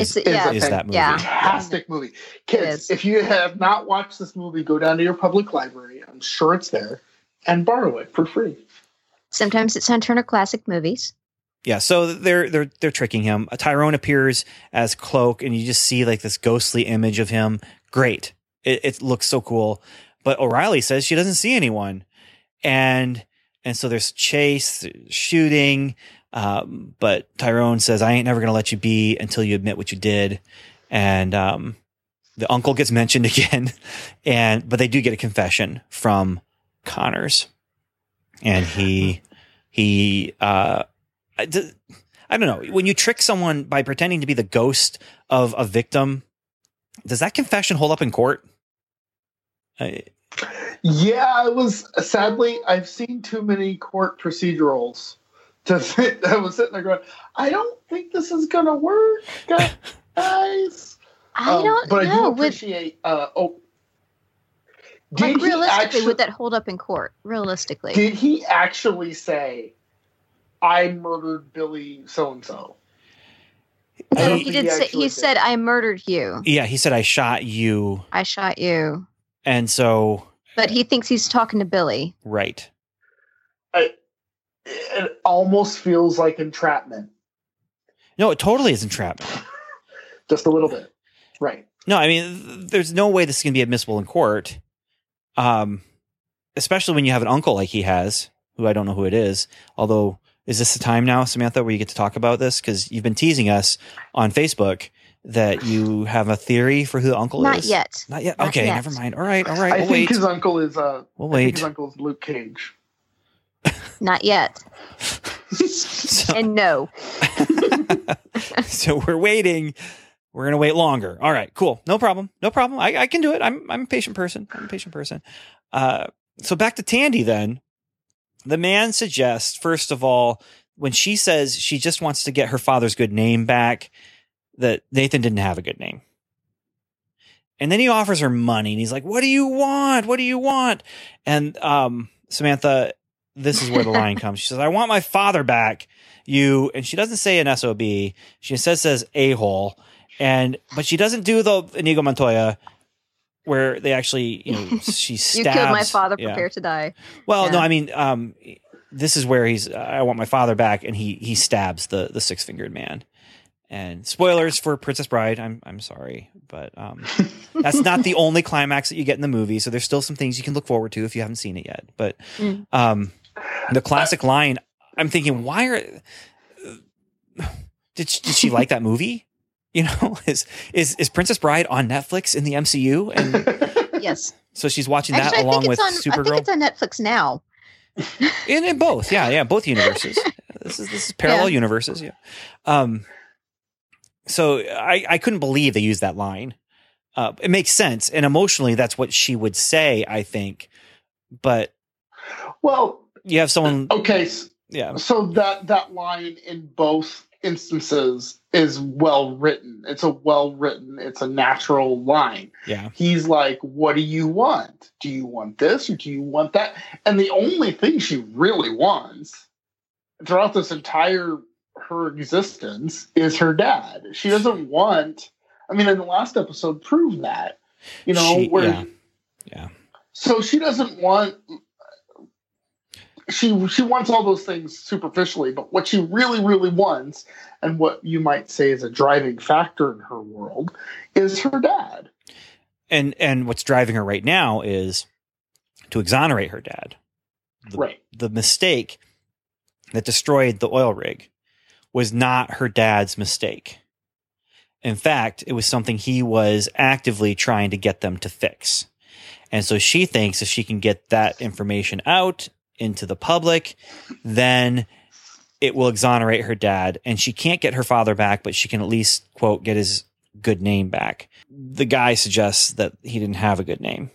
Is, It's- yeah. is that movie? Yeah. Fantastic movie. Kids, if you have not watched this movie, go down to your public library. I'm sure it's there and borrow it for free. Sometimes it's on Turner Classic Movies. yeah, so they're they're they're tricking him. Tyrone appears as Cloak, and you just see like this ghostly image of him. Great, it, it looks so cool. But O'Reilly says she doesn't see anyone, and and so there's chase, shooting. Um, but Tyrone says, "I ain't never gonna let you be until you admit what you did." And um, the uncle gets mentioned again, and but they do get a confession from Connors, and he he uh, I d- I don't know when you trick someone by pretending to be the ghost of a victim. Does that confession hold up in court? I, Yeah, it was sadly I've seen too many court procedurals to think I was sitting there going, I don't think this is gonna work, guys. I Um, don't but I do know. Would, appreciate uh oh did he realistically, actually would that hold up in court? Realistically, did he actually say I murdered Billy so and so? no, He- he did. say, he said, "I murdered you. yeah, he said I shot you, I shot you." and so But he thinks he's talking to Billy. right. I, it almost feels like entrapment. No, it totally is entrapment. Just a little bit. Right. No, I mean, there's no way this is going to be admissible in court. Um, especially when you have an uncle like he has, who I don't know who it is. Although, is this the time now, Samantha, where you get to talk about this? Because you've been teasing us on Facebook that you have a theory for who the uncle Not is. Not yet. Not yet. Not okay, yet. never mind. All right, all right. I We'll think wait. his uncle is uh We'll I think wait. his uncle is Luke Cage. Not yet. So, And no. so we're waiting. We're gonna wait longer. All right, cool. No problem. No problem. I, I can do it. I'm I'm a patient person. I'm a patient person. Uh, so back to Tandy then. The man suggests, first of all, when she says she just wants to get her father's good name back, that Nathan didn't have a good name. And then he offers her money and he's like, What do you want? What do you want? And um, Samantha, this is where the line comes. She says, I want my father back. You and she doesn't say an SOB. She says says a hole. And but she doesn't do the Inigo Montoya where they actually, you know, she stabs. You killed my father. Yeah. Prepare to die. Well, no, I mean, um, this is where he's. I want my father back, and he he stabs the the six fingered man. And spoilers for Princess Bride. I'm I'm sorry, but um, that's not the only climax that you get in the movie. So there's still some things you can look forward to if you haven't seen it yet. But Mm. um, the classic line. I'm thinking, why are did she, did she like that movie? You know, is is is Princess Bride on Netflix in the MCU? And Yes. so she's watching that Actually, along with it's on. I think it's on Netflix now. in, in both yeah yeah both universes this is this is parallel Yeah. universes yeah um so i i couldn't believe they used that line uh it makes sense and emotionally that's what she would say i think but Well, you have someone okay, yeah so that that line in both instances is well written. It's a well written, it's a natural line. yeah He's like, What do you want? Do you want this or do you want that? And the only thing she really wants throughout this entire her existence is her dad. She doesn't want I mean in the last episode proved that. You know, She- where yeah. Yeah. so she doesn't want she she wants all those things superficially, but what she really really wants and what you might say is a driving factor in her world is her dad. and and what's driving her right now is to exonerate her dad The- right. the mistake that destroyed the oil rig was not her dad's mistake. In fact, it was something he was actively trying to get them to fix. And so she thinks if she can get that information out into the public, then it will exonerate her dad. And she can't get her father back, but she can at least, quote, get his good name back. The guy suggests that he didn't have a good name.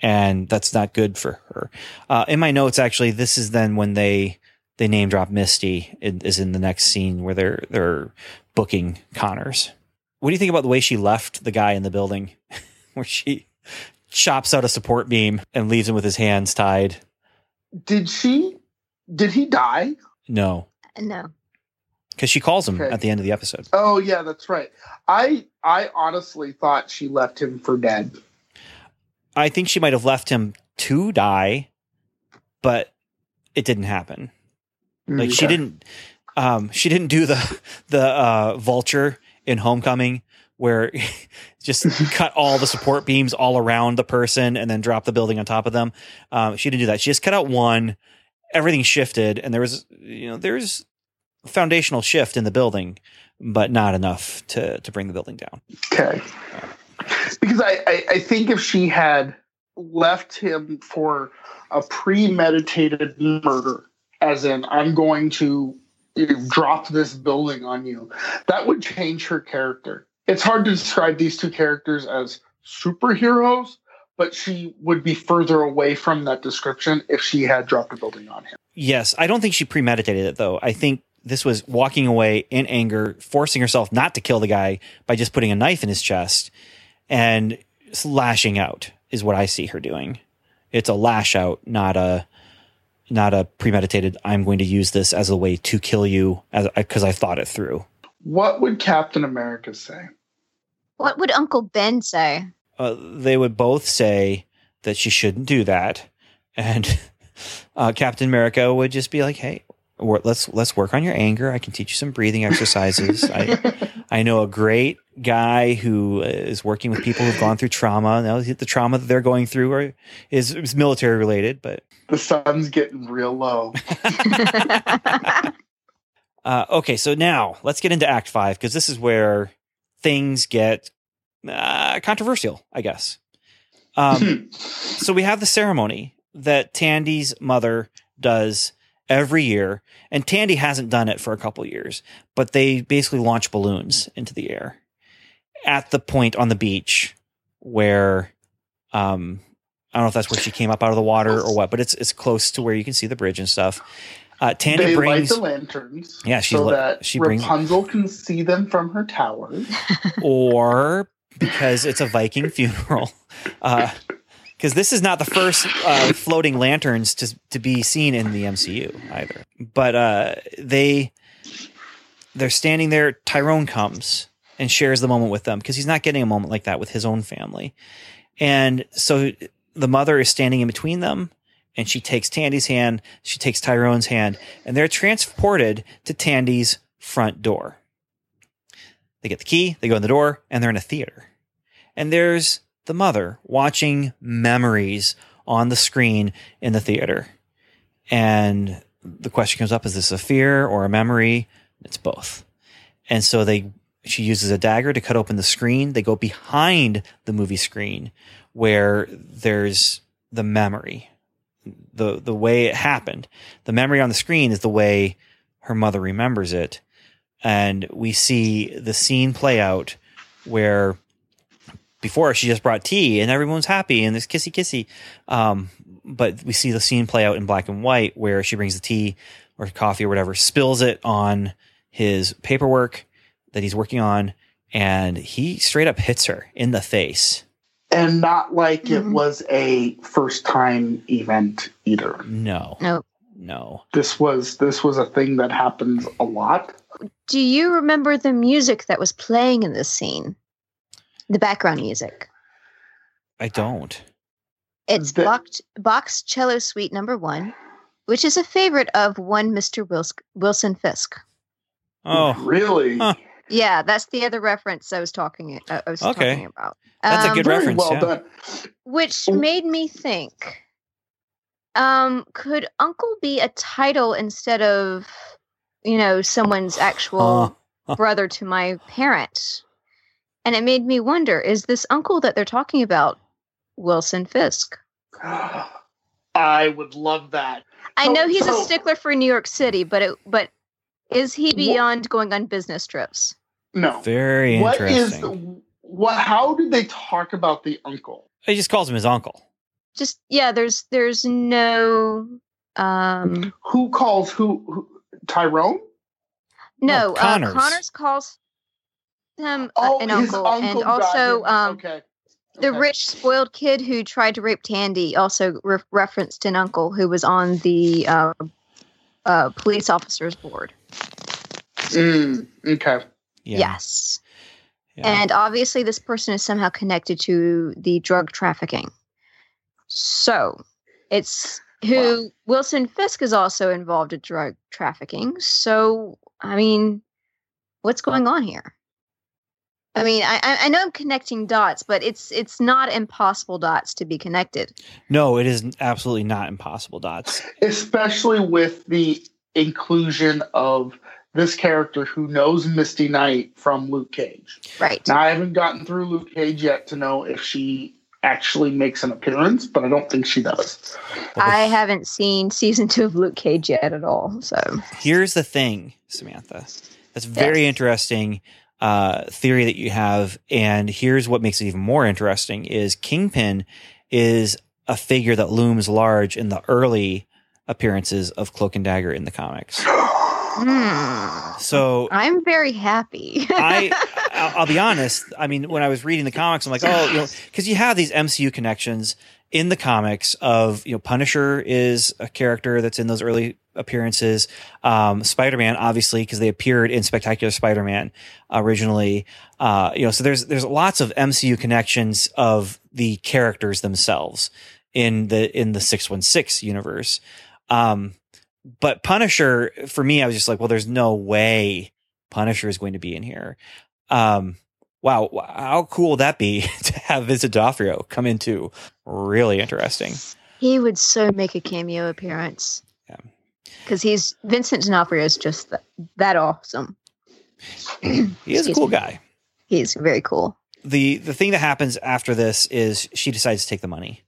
And that's not good for her. Uh, in my notes, actually, this is then when they they name drop Misty in, is in the next scene where they're they're booking Connors. What do you think about the way she left the guy in the building, where she chops out a support beam and leaves him with his hands tied? Did she did he die? No, No. because she calls him Okay. at the end of the episode. Oh yeah, that's right. I I honestly thought she left him for dead. I think she might have left him to die, but it didn't happen. Like she didn't um she didn't do the the uh vulture in Homecoming where just cut all the support beams all around the person and then drop the building on top of them. Um she didn't do that. She just cut out one, everything shifted and there was you know there's a foundational shift in the building, but not enough to to bring the building down. Okay. Because I, I, I think if she had left him for a premeditated murder, as in, I'm going to drop this building on you, that would change her character. It's hard to describe these two characters as superheroes, but she would be further away from that description if she had dropped a building on him. Yes, I don't think she premeditated it though. I think this was walking away in anger, forcing herself not to kill the guy by just putting a knife in his chest and lashing out is what I see her doing. It's a lash out, not a not a premeditated I'm going to use this as a way to kill you because I thought it through. What would Captain America say? What would Uncle Ben say? Uh, they would both say that she shouldn't do that and uh, Captain America would just be like, "Hey, wor- let's let's work on your anger. I can teach you some breathing exercises. I I know a great guy who is working with people who've gone through trauma. Now the trauma that they're going through are, is, is military related, but The sun's getting real low. uh, okay. So now let's get into Act Five because this is where things get uh, controversial, I guess. Um, so we have the ceremony that Tandy's mother does every year, and Tandy hasn't done it for a couple years, but they basically launch balloons into the air at the point on the beach where um I don't know if that's where she came up out of the water or what, but it's it's close to where you can see the bridge and stuff. Uh, Tandy they brings light the lanterns Yeah, she's so li- that she brings- Rapunzel can see them from her tower. or because it's a Viking funeral. Because this is not the first uh, floating lanterns to to be seen in the MCU either. But uh, they they're standing there. Tyrone comes and shares the moment with them because he's not getting a moment like that with his own family. And so the mother is standing in between them. And she takes Tandy's hand, she takes Tyrone's hand, and they're transported to Tandy's front door. They get the key, they go in the door, and they're in a theater. And there's the mother watching memories on the screen in the theater. And the question comes up is this a fear or a memory? It's both. And so they she uses a dagger to cut open the screen. They go behind the movie screen where there's the memory. The the way it happened. The memory on the screen is the way her mother remembers it. And we see the scene play out where before she just brought tea and everyone's happy and there's kissy kissy. Um, but we see the scene play out in black and white where she brings the tea or coffee or whatever spills it on his paperwork that he's working on and he straight up hits her in the face And not like it Mhm. was a first time event either. no no. no This was this was a thing that happens a lot. Do you remember the music that was playing in this scene? The background music. i don't It's The- Bach, Bach's Cello Suite Number One, which is a favorite of one Mr. Wilson Fisk. oh really? Huh. Yeah, that's the other reference I was talking. I was Okay. talking about. That's a Um, good Very reference, well yeah. done. which Oh. made me think um could uncle be a title instead of you know someone's actual Huh. brother to my parent and it made me wonder is this uncle that they're talking about wilson fisk I would love that. i So- know he's so- a stickler for new york city but it but is he Wha- beyond going on business trips No. very What is interesting what how did they talk about the uncle? he just calls him his uncle just yeah there's there's no um Who calls who, who Tyrone? no, No, uh, Connors. connors calls him uh, Oh, an his uncle, uncle and also um okay. the rich spoiled kid who tried to rape Tandy also re- referenced an uncle who was on the uh, uh, police officers board. Mm, okay. Yeah. Yes, Yeah. and obviously this person is somehow connected to the drug trafficking. So it's who Wilson Fisk is also involved in drug trafficking. So, I mean, what's going on here? I mean, I, I know I'm connecting dots, but it's it's not impossible dots to be connected. No, it is absolutely not impossible dots. Especially with the inclusion of this character who knows Misty Knight from Luke Cage. Right. Now I haven't gotten through Luke Cage yet to know if she actually makes an appearance, but I don't think she does. I haven't seen season two of Luke Cage yet at all. So here's the thing, Samantha. That's very yes. interesting uh, theory that you have, and here's what makes it even more interesting: is Kingpin is a figure that looms large in the early appearances of Cloak and Dagger in the comics. Hmm. So I'm very happy. I, I'll, I'll, be honest. I mean, when I was reading the comics, I'm like, oh, you know, because you have these MCU connections in the comics of you know, Punisher is a character that's in those early appearances. Um, Spider-Man, obviously, because they appeared in Spectacular Spider-Man originally. Uh, you know, so there's there's lots of MCU connections of the characters themselves in the in the six one six universe. Um, but Punisher, for me, I was just like, well, there's no way Punisher is going to be in here. Um, wow, how cool would that be to have Vincent D'Onofrio come in too? Really interesting. He would so make a cameo appearance. Yeah, because he's Vincent D'Onofrio is just that, that awesome. he is a cool me. guy. He's very cool. the The thing that happens after this is she decides to take the money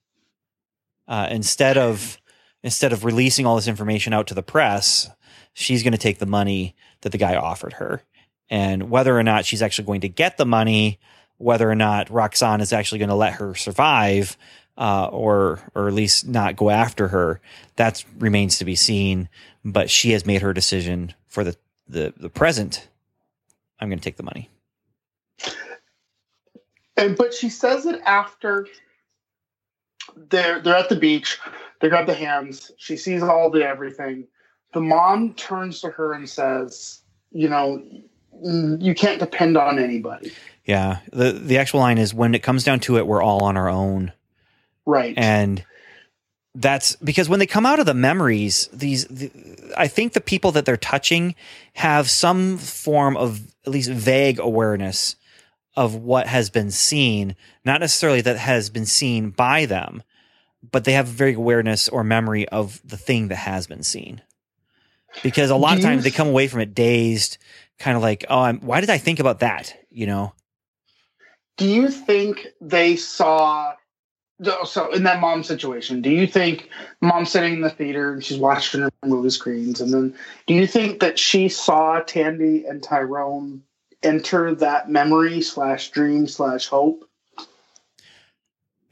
uh, instead of instead of releasing all this information out to the press, she's going to take the money that the guy offered her. And whether or not she's actually going to get the money, whether or not Roxxon is actually going to let her survive, uh, or or at least not go after her, that remains to be seen. But she has made her decision for the the, the present. I'm going to take the money. And but she says it after they're they're at the beach. They grab the hands. She sees all the everything. The mom turns to her and says, "You know, you can't depend on anybody." Yeah. the The actual line is, "When it comes down to it, we're all on our own." Right. And that's because when they come out of the memories, these the, I think the people that they're touching have some form of at least vague awareness of what has been seen, not necessarily that has been seen by them, but they have very awareness or memory of the thing that has been seen. Because a lot Do of times they come away from it dazed, kind of like, oh, I'm, why did I think about that? You know? Do you think they saw so in that mom situation, do you think mom's sitting in the theater and she's watching her movie screens, and then do you think that she saw Tandy and Tyrone enter that memory slash dream slash hope?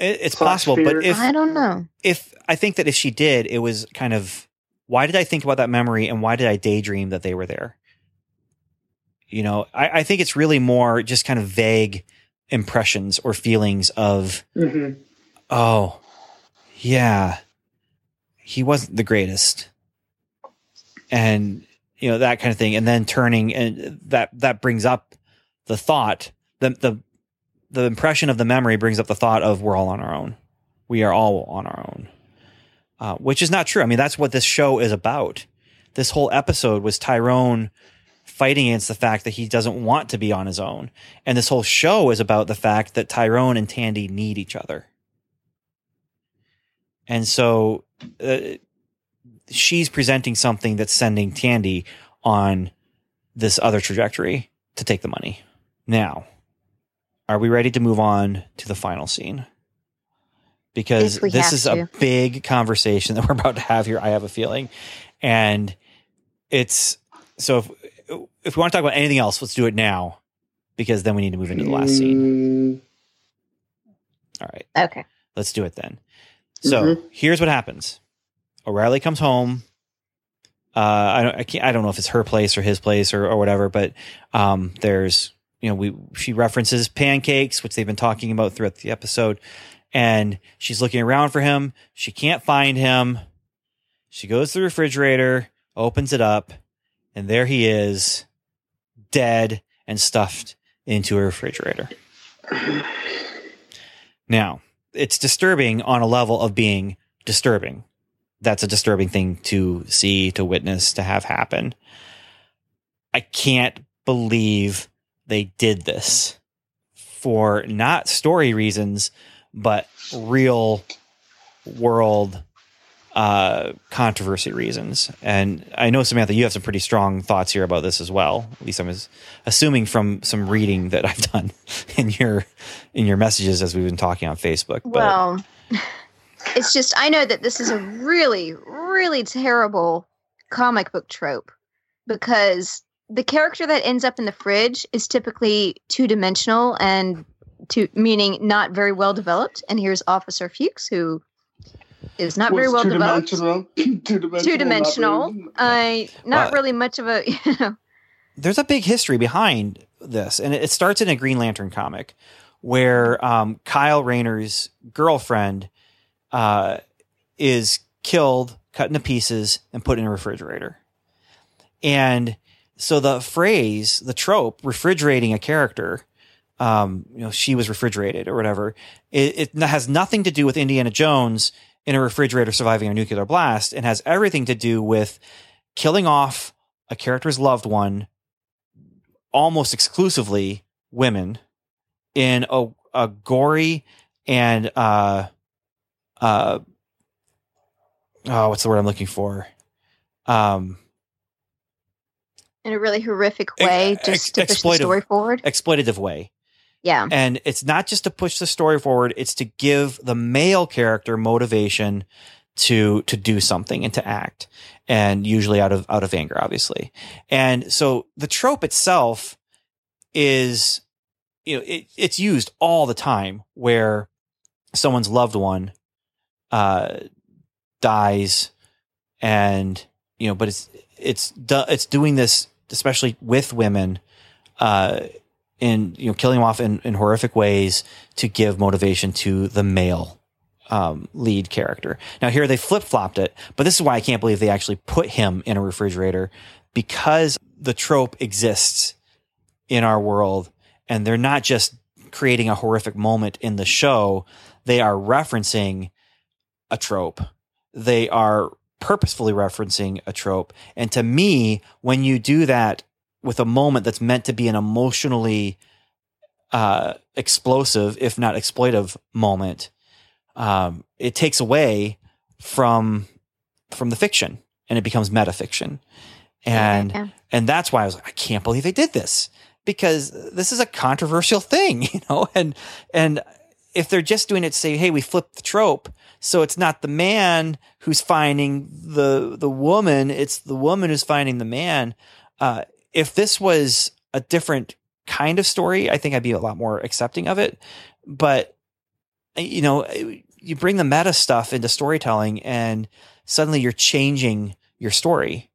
It, it's possible, fear? but if I don't know, if I think that if she did, it was kind of why did I think about that memory and why did I daydream that they were there? You know, I, I think it's really more just kind of vague impressions or feelings of, mm-hmm. oh, yeah, he wasn't the greatest, and you know that kind of thing, and then turning and that that brings up the thought the the the impression of the memory brings up the thought of we're all on our own. We are all on our own, uh, which is not true. I mean, that's what this show is about. This whole episode was Tyrone fighting against the fact that he doesn't want to be on his own. And this whole show is about the fact that Tyrone and Tandy need each other. And so uh, she's presenting something that's sending Tandy on this other trajectory to take the money. Now, are we ready to move on to the final scene? Because this is to. a big conversation that we're about to have here. I have a feeling, and it's so. If if we want to talk about anything else, let's do it now, because then we need to move into the last scene. Mm. All right. Okay. Let's do it then. So mm-hmm. here's what happens. O'Reilly comes home. Uh, I don't, I, can't, I don't know if it's her place or his place or, or whatever, but um, there's you know, we she references pancakes, which they've been talking about throughout the episode, and she's looking around for him. She can't find him. She goes to the refrigerator, opens it up, and there he is, dead and stuffed into a refrigerator. Now, it's disturbing on a level of being disturbing that's a disturbing thing to see, to witness, to have happen. I can't believe they did this for not story reasons, but real world uh, controversy reasons. And I know Samantha, you have some pretty strong thoughts here about this as well. At least I'm assuming from some reading that I've done in your in your messages as we've been talking on Facebook. But Well, it's just I know that this is a really, really terrible comic book trope because the character that ends up in the fridge is typically two dimensional and two meaning not very well developed. And here's Officer Fuchs who is not very well developed. two dimensional. Two dimensional. I not Well- really much of a you know, there's a big history behind this, and it starts in a Green Lantern comic where um, Kyle Rayner's girlfriend uh, is killed, cut into pieces, and put in a refrigerator. And so the phrase, the trope, refrigerating a character, um, you know, she was refrigerated or whatever, it, it has nothing to do with Indiana Jones in a refrigerator surviving a nuclear blast. And has everything to do with killing off a character's loved one almost exclusively women in a, a gory and uh uh oh what's the word i'm looking for? Um in a really horrific way ex- just to push the story forward. exploitative way Yeah. and it's not just to push the story forward it's to give the male character motivation to to do something and to act and usually out of out of anger obviously and so the trope itself is you know it, it's used all the time where someone's loved one uh dies and you know but it's it's it's doing this especially with women uh in you know killing them off in, in horrific ways to give motivation to the male um, lead character. Now here they flip flopped it, but this is why I can't believe they actually put him in a refrigerator because the trope exists in our world, and they're not just creating a horrific moment in the show; they are referencing a trope. They are purposefully referencing a trope, and to me, when you do that with a moment that's meant to be an emotionally uh, explosive, if not exploitive moment, um, it takes away from from the fiction and it becomes metafiction. And Yeah. and that's why I was like, I can't believe they did this because this is a controversial thing, you know. And and if they're just doing it to say, hey, we flipped the trope, so it's not the man who's finding the the woman, it's the woman who's finding the man. Uh, if this was a different kind of story, I think I'd be a lot more accepting of it. But you know, you bring the meta stuff into storytelling, and suddenly you're changing your story.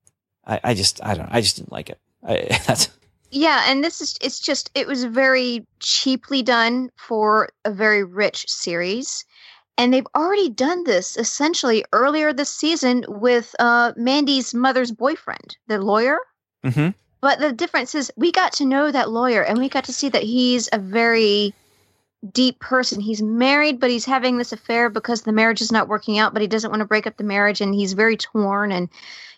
I, I just, I don't, I just didn't like it. I, that's Yeah, and this is it's just it was very cheaply done for a very rich series. And they've already done this essentially earlier this season with uh Tandy's mother's boyfriend, the lawyer. hmm But the difference is we got to know that lawyer and we got to see that he's a very deep person. He's married, but he's having this affair because the marriage is not working out, but he doesn't want to break up the marriage and he's very torn and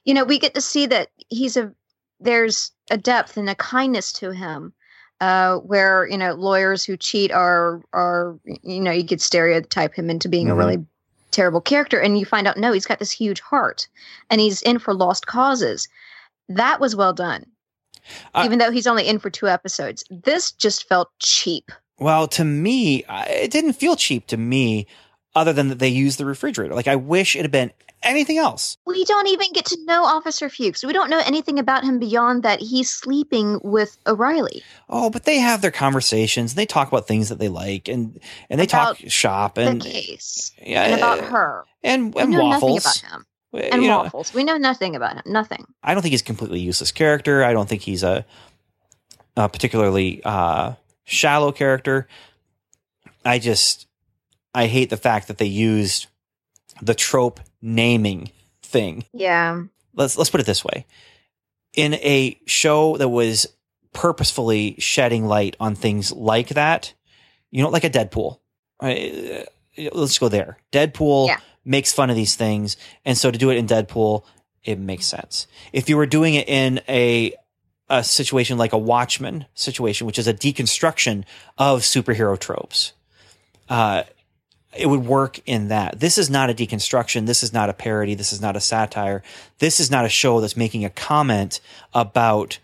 you know, we get to see that he's a there's a depth and a kindness to him. Uh, where you know lawyers who cheat are are you know you could stereotype him into being Mhm. a really terrible character and you find out no he's got this huge heart and he's in for lost causes that was well done I- even though he's only in for two episodes this just felt cheap Well, to me, it didn't feel cheap to me, other than that they used the refrigerator. Like I wish it had been anything else. we don't even get to know officer fuchs we don't know anything about him beyond that he's sleeping with o'reilly Oh, but they have their conversations. They talk about things that they like, and and they talk shop and the case yeah, and about her and we and know waffles. nothing about him You and know, waffles we know nothing about him nothing I don't think he's a completely useless character. I don't think he's a, a particularly uh, shallow character. I just I hate the fact that they used the trope naming thing. yeah Let's let's put it this way: in a show that was purposefully shedding light on things like that, you know, like a Deadpool. I, let's go there. Deadpool Yeah. makes fun of these things, and so to do it in Deadpool, it makes sense. If you were doing it in a a situation like a Watchmen situation, which is a deconstruction of superhero tropes, uh, it would work in that. This is not a deconstruction. This is not a parody. This is not a satire. This is not a show that's making a comment about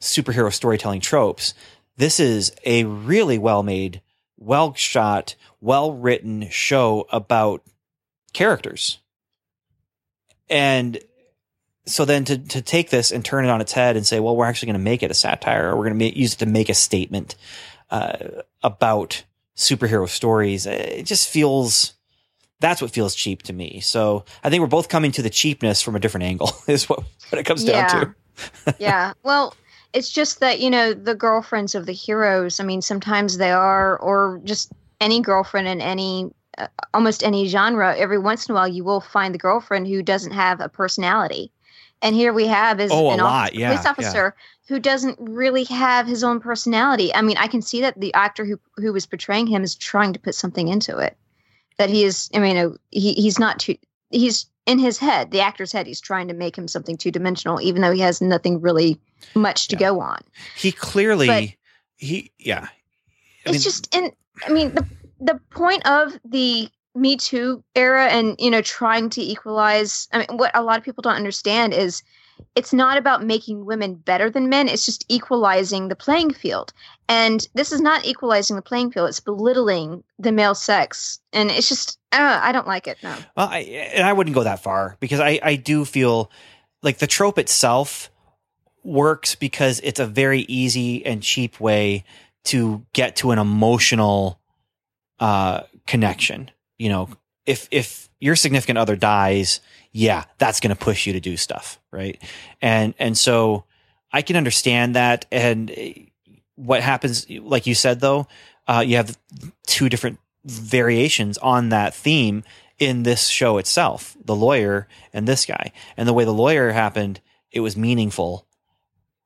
superhero storytelling tropes. This is a really well made, well shot, well written show about characters. And so then to, to take this and turn it on its head and say, well, we're actually going to make it a satire or we're going to use it to make a statement uh, about superhero stories, it just feels that's what feels cheap to me. So I think we're both coming to the cheapness from a different angle is what, what it comes down to. yeah. Well, it's just that, you know, the girlfriends of the heroes, I mean, sometimes they are, or just any girlfriend in any, uh, almost any genre, every once in a while you will find the girlfriend who doesn't have a personality. And here we have is Oh, a an lot, off- yeah, police officer who doesn't really have his own personality. I mean, I can see that the actor who who was portraying him is trying to put something into it. That he is, I mean, he he's not too. He's in his head, the actor's head. He's trying to make him something two dimensional, even though he has nothing really much to Yeah. go on. He clearly, But- he, yeah. I it's mean, just in. I mean, the the point of the Me Too era, and you know, trying to equalize. I mean, what a lot of people don't understand is. It's not about making women better than men. It's just equalizing the playing field. And this is not equalizing the playing field. It's belittling the male sex. And it's just, uh, I don't like it. No. Well, I, and I wouldn't go that far because I, I do feel like the trope itself works because it's a very easy and cheap way to get to an emotional uh, connection. You know, if if your significant other dies, yeah, that's going to push you to do stuff, right? And and so I can understand that. And eh, what happens, like you said, though, uh, you have two different variations on that theme in this show itself the lawyer and this guy and the way the lawyer happened it was meaningful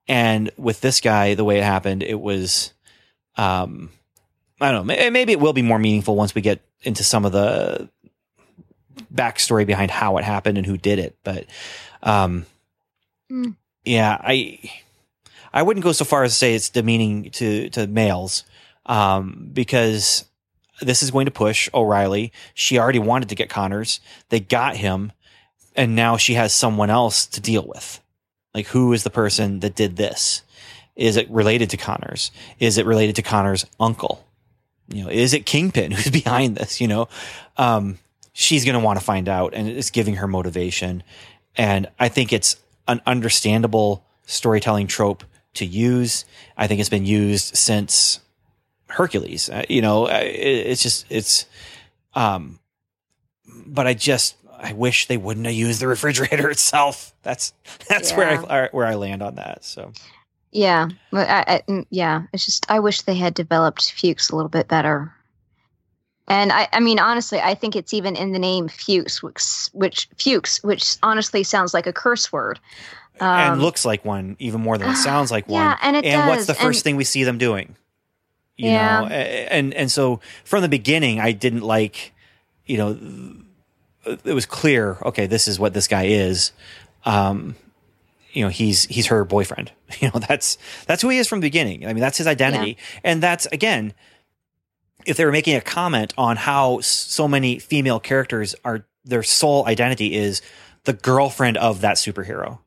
and with this guy the way it happened it was um i don't know maybe it will be more meaningful once we get into some of the backstory behind how it happened and who did it but um Mm. yeah i i wouldn't go so far as to say it's demeaning to to males um because this is going to push O'Reilly. She already wanted to get Connors. They got him, and now she has someone else to deal with. Like, who is the person that did this? Is it related to Connors? Is it related to Connors' uncle? You know, is it Kingpin who's behind this? You know, um, she's going to want to find out, and it's giving her motivation. And I think it's an understandable storytelling trope to use. I think it's been used since Hercules. Uh, you know, it, it's just it's. Um, but I just I wish they wouldn't have used the refrigerator itself. That's that's where I where I land on that. So Yeah. I, I, mm, yeah. It's just, I wish they had developed Fuchs a little bit better. And I, I mean, honestly, I think it's even in the name Fuchs, which, which Fuchs, which honestly sounds like a curse word. and Um, looks like one even more than it sounds like one. Yeah, and it and what's the first and- thing we see them doing? You Yeah. know, and and so from the beginning, I didn't like. You know, it was clear. Okay, this is what this guy is. Um, you know, he's he's her boyfriend. You know, that's that's who he is from the beginning. I mean, that's his identity, and that's again. If they were making a comment on how so many female characters are their sole identity is the girlfriend of that superhero,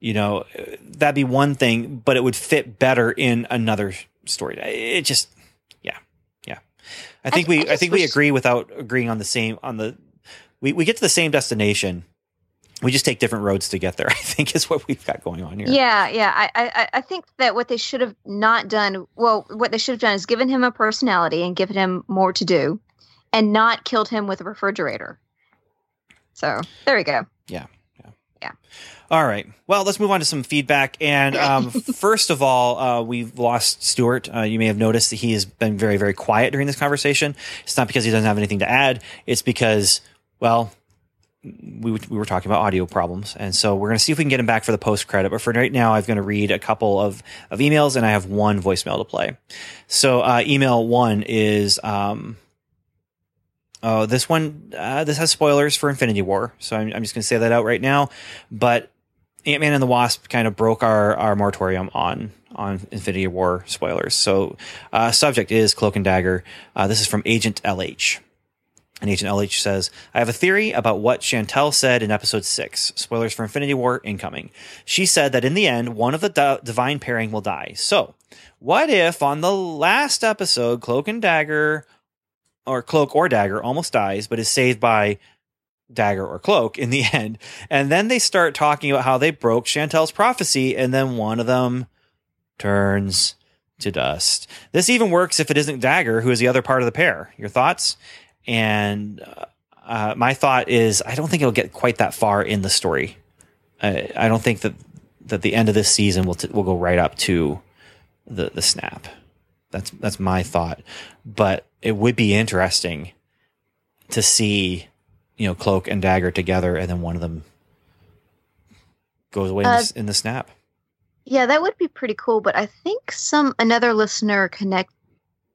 you know, that'd be one thing, but it would fit better in another story. It just, yeah, yeah. I think I we, I, just think we agree without agreeing on the same, on the, we, we get to the same destination. We just take different roads to get there. I think is what we've got going on here. Yeah, yeah. I, I, I think that what they should have not done, well, what they should have done is given him a personality and given him more to do, and not killed him with a refrigerator. So there we go. Yeah, yeah, yeah. All right. Well, let's move on to some feedback. And um, first of all, uh, we've lost Stuart. Uh, you may have noticed that he has been very, very quiet during this conversation. It's not because he doesn't have anything to add. It's because, well, we, we were talking about audio problems. And so we're going to see if we can get him back for the post credit. But for right now, I'm going to read a couple of, of emails and I have one voicemail to play. So uh, email one is um, Oh, this one, uh, this has spoilers for Infinity War, so I'm, I'm just going to say that out right now. But Ant Man and the Wasp kind of broke our, our moratorium on on Infinity War spoilers. So, uh, subject is Cloak and Dagger. Uh, this is from Agent LH. And Agent LH says, I have a theory about what Chantel said in episode six. Spoilers for Infinity War incoming. She said that in the end, one of the di- divine pairing will die. So, what if on the last episode, Cloak and Dagger, or Cloak or Dagger, almost dies, but is saved by Dagger or Cloak in the end? And then they start talking about how they broke Chantel's prophecy, and then one of them turns to dust. This even works if it isn't Dagger, who is the other part of the pair. Your thoughts? And uh, my thought is, I don't think it'll get quite that far in the story. I, I don't think that that the end of this season will t- will go right up to the the snap. That's that's my thought. But it would be interesting to see, you know, Cloak and Dagger together, and then one of them goes away in, Uh, the, in the snap. Yeah, that would be pretty cool. But I think some another listener connect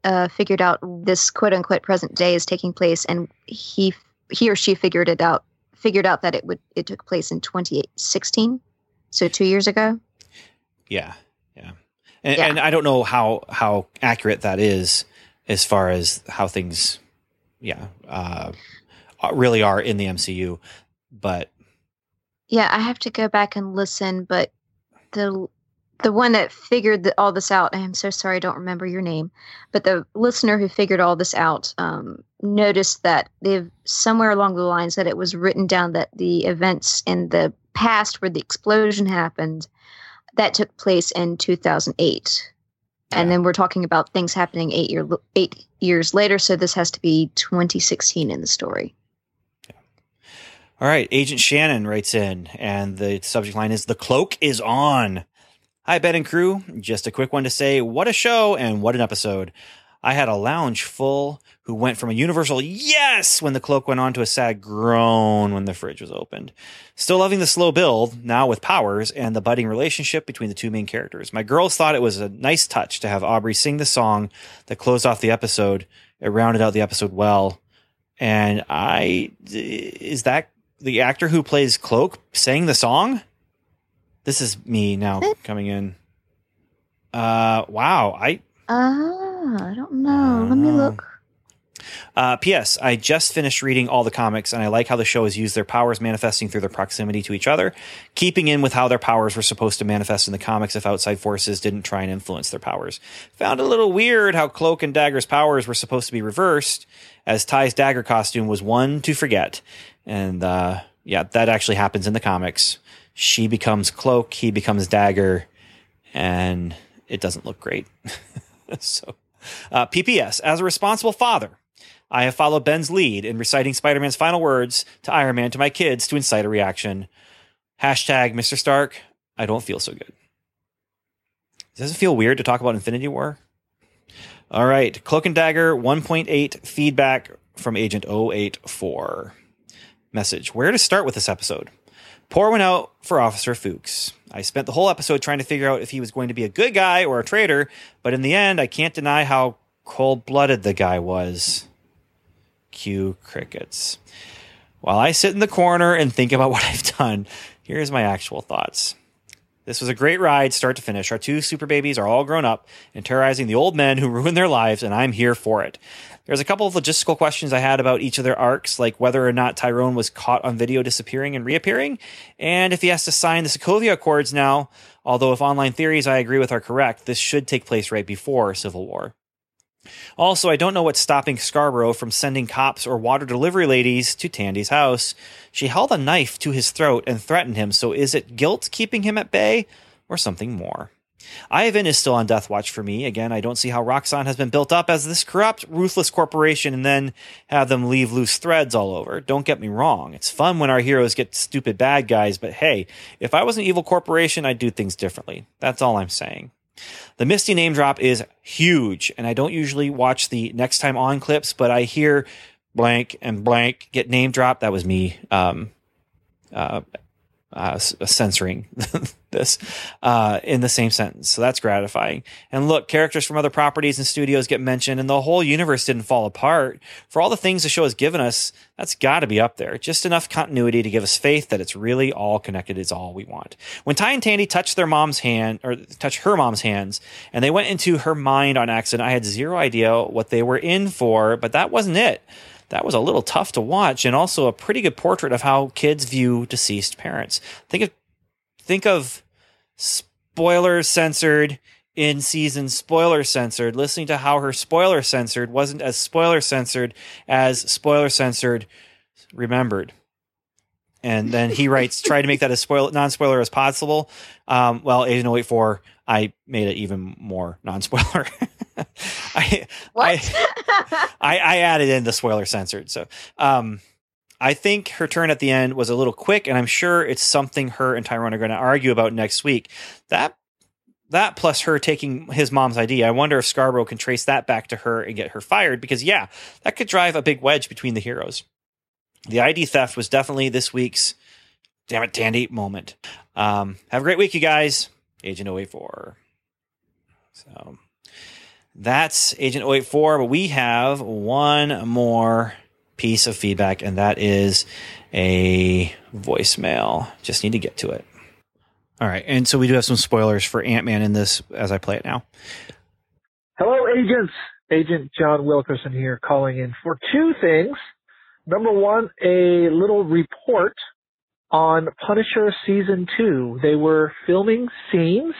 uh, figured out this quote unquote present day is taking place, and he he or she figured it out figured out that it would it took place in 2016, so two years ago. Yeah, yeah, and, Yeah. and I don't know how how accurate that is as far as how things, yeah, uh, really are in the MCU. But Yeah, I have to go back and listen, but the the one that figured the, all this out, I'm so sorry, I don't remember your name, but the listener who figured all this out um, noticed that they've somewhere along the lines that it was written down that the events in the past where the explosion happened that took place in 2008. And then we're talking about things happening eight year eight years later, so this has to be 2016 in the story. All right, Agent Shannon writes in, and the subject line is The cloak is on. Hi, Ben and crew. Just a quick one to say, what a show and what an episode. I had a lounge full who went from a universal yes when the cloak went on to a sad groan when the fridge was opened. Still loving the slow build, now with powers, and the budding relationship between the two main characters. My girls thought it was a nice touch to have Aubrey sing the song that closed off the episode. It rounded out the episode well. And I, is that the actor who plays Cloak sang the song? This is me now coming in. Uh, wow. I Ah, I don't know. Let me Oh. look. Uh, P.S. I just finished reading all the comics, and I like how the show has used their powers manifesting through their proximity to each other, keeping in with how their powers were supposed to manifest in the comics if outside forces didn't try and influence their powers. Found a little weird how Cloak and Dagger's powers were supposed to be reversed, as Ty's dagger costume was one to forget. And uh, yeah, that actually happens in the comics. She becomes Cloak, he becomes Dagger, and it doesn't look great. so, uh, PPS, as a responsible father, I have followed Ben's lead in reciting Spider Man's final words to Iron Man to my kids to incite a reaction. Hashtag Mr. Stark, I don't feel so good. Does it feel weird to talk about Infinity War? All right, Cloak and Dagger 1.8 feedback from Agent 084. Message Where to start with this episode? Pour one out for Officer Fuchs. I spent the whole episode trying to figure out if he was going to be a good guy or a traitor, but in the end, I can't deny how cold blooded the guy was. Cue crickets. While I sit in the corner and think about what I've done, here's my actual thoughts. This was a great ride, start to finish. Our two super babies are all grown up and terrorizing the old men who ruined their lives, and I'm here for it. There's a couple of logistical questions I had about each of their arcs, like whether or not Tyrone was caught on video disappearing and reappearing, and if he has to sign the Sokovia Accords now. Although, if online theories I agree with are correct, this should take place right before Civil War. Also, I don't know what's stopping Scarborough from sending cops or water delivery ladies to Tandy's house. She held a knife to his throat and threatened him, so is it guilt keeping him at bay or something more? Ivan is still on death watch for me. Again, I don't see how Roxxon has been built up as this corrupt, ruthless corporation and then have them leave loose threads all over. Don't get me wrong. It's fun when our heroes get stupid bad guys, but hey, if I was an evil corporation, I'd do things differently. That's all I'm saying. The Misty name drop is huge, and I don't usually watch the next time on clips, but I hear blank and blank get name dropped. That was me um, uh, uh, censoring this uh, in the same sentence. So that's gratifying. And look, characters from other properties and studios get mentioned, and the whole universe didn't fall apart. For all the things the show has given us, that's got to be up there. Just enough continuity to give us faith that it's really all connected is all we want. When Ty and Tandy touched their mom's hand, or touched her mom's hands, and they went into her mind on accident, I had zero idea what they were in for, but that wasn't it that was a little tough to watch and also a pretty good portrait of how kids view deceased parents. Think of think of spoiler censored in season spoiler censored, listening to how her spoiler censored wasn't as spoiler censored as spoiler censored remembered. And then he writes, try to make that as spoil non spoiler as possible. Um, well, Agent 084, I made it even more non spoiler. I? I, I, I, added in the spoiler censored. So, um, I think her turn at the end was a little quick, and I'm sure it's something her and Tyrone are going to argue about next week. That that plus her taking his mom's ID. I wonder if Scarborough can trace that back to her and get her fired because yeah, that could drive a big wedge between the heroes. The ID theft was definitely this week's damn it Tandy moment. Um, have a great week, you guys. Agent 084. So that's Agent 084, but we have one more piece of feedback, and that is a voicemail. Just need to get to it. All right. And so we do have some spoilers for Ant Man in this as I play it now. Hello, agents. Agent John Wilkerson here calling in for two things. Number one, a little report on Punisher season two. They were filming scenes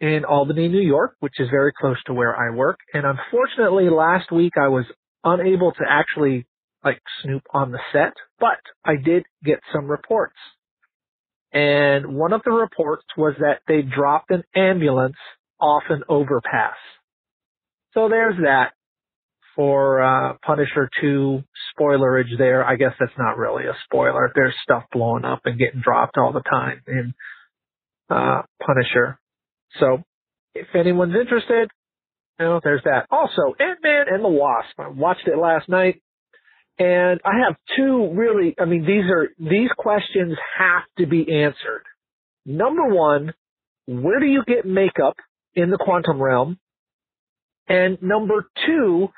in Albany, New York, which is very close to where I work. And unfortunately, last week I was unable to actually like snoop on the set, but I did get some reports. And one of the reports was that they dropped an ambulance off an overpass. So there's that for uh, Punisher 2 spoilerage there. I guess that's not really a spoiler. There's stuff blowing up and getting dropped all the time in uh, Punisher. So if anyone's interested, you know, there's that. Also, Ant-Man and the Wasp. I watched it last night. And I have two really, I mean, these are, these questions have to be answered. Number one, where do you get makeup in the quantum realm? And number two,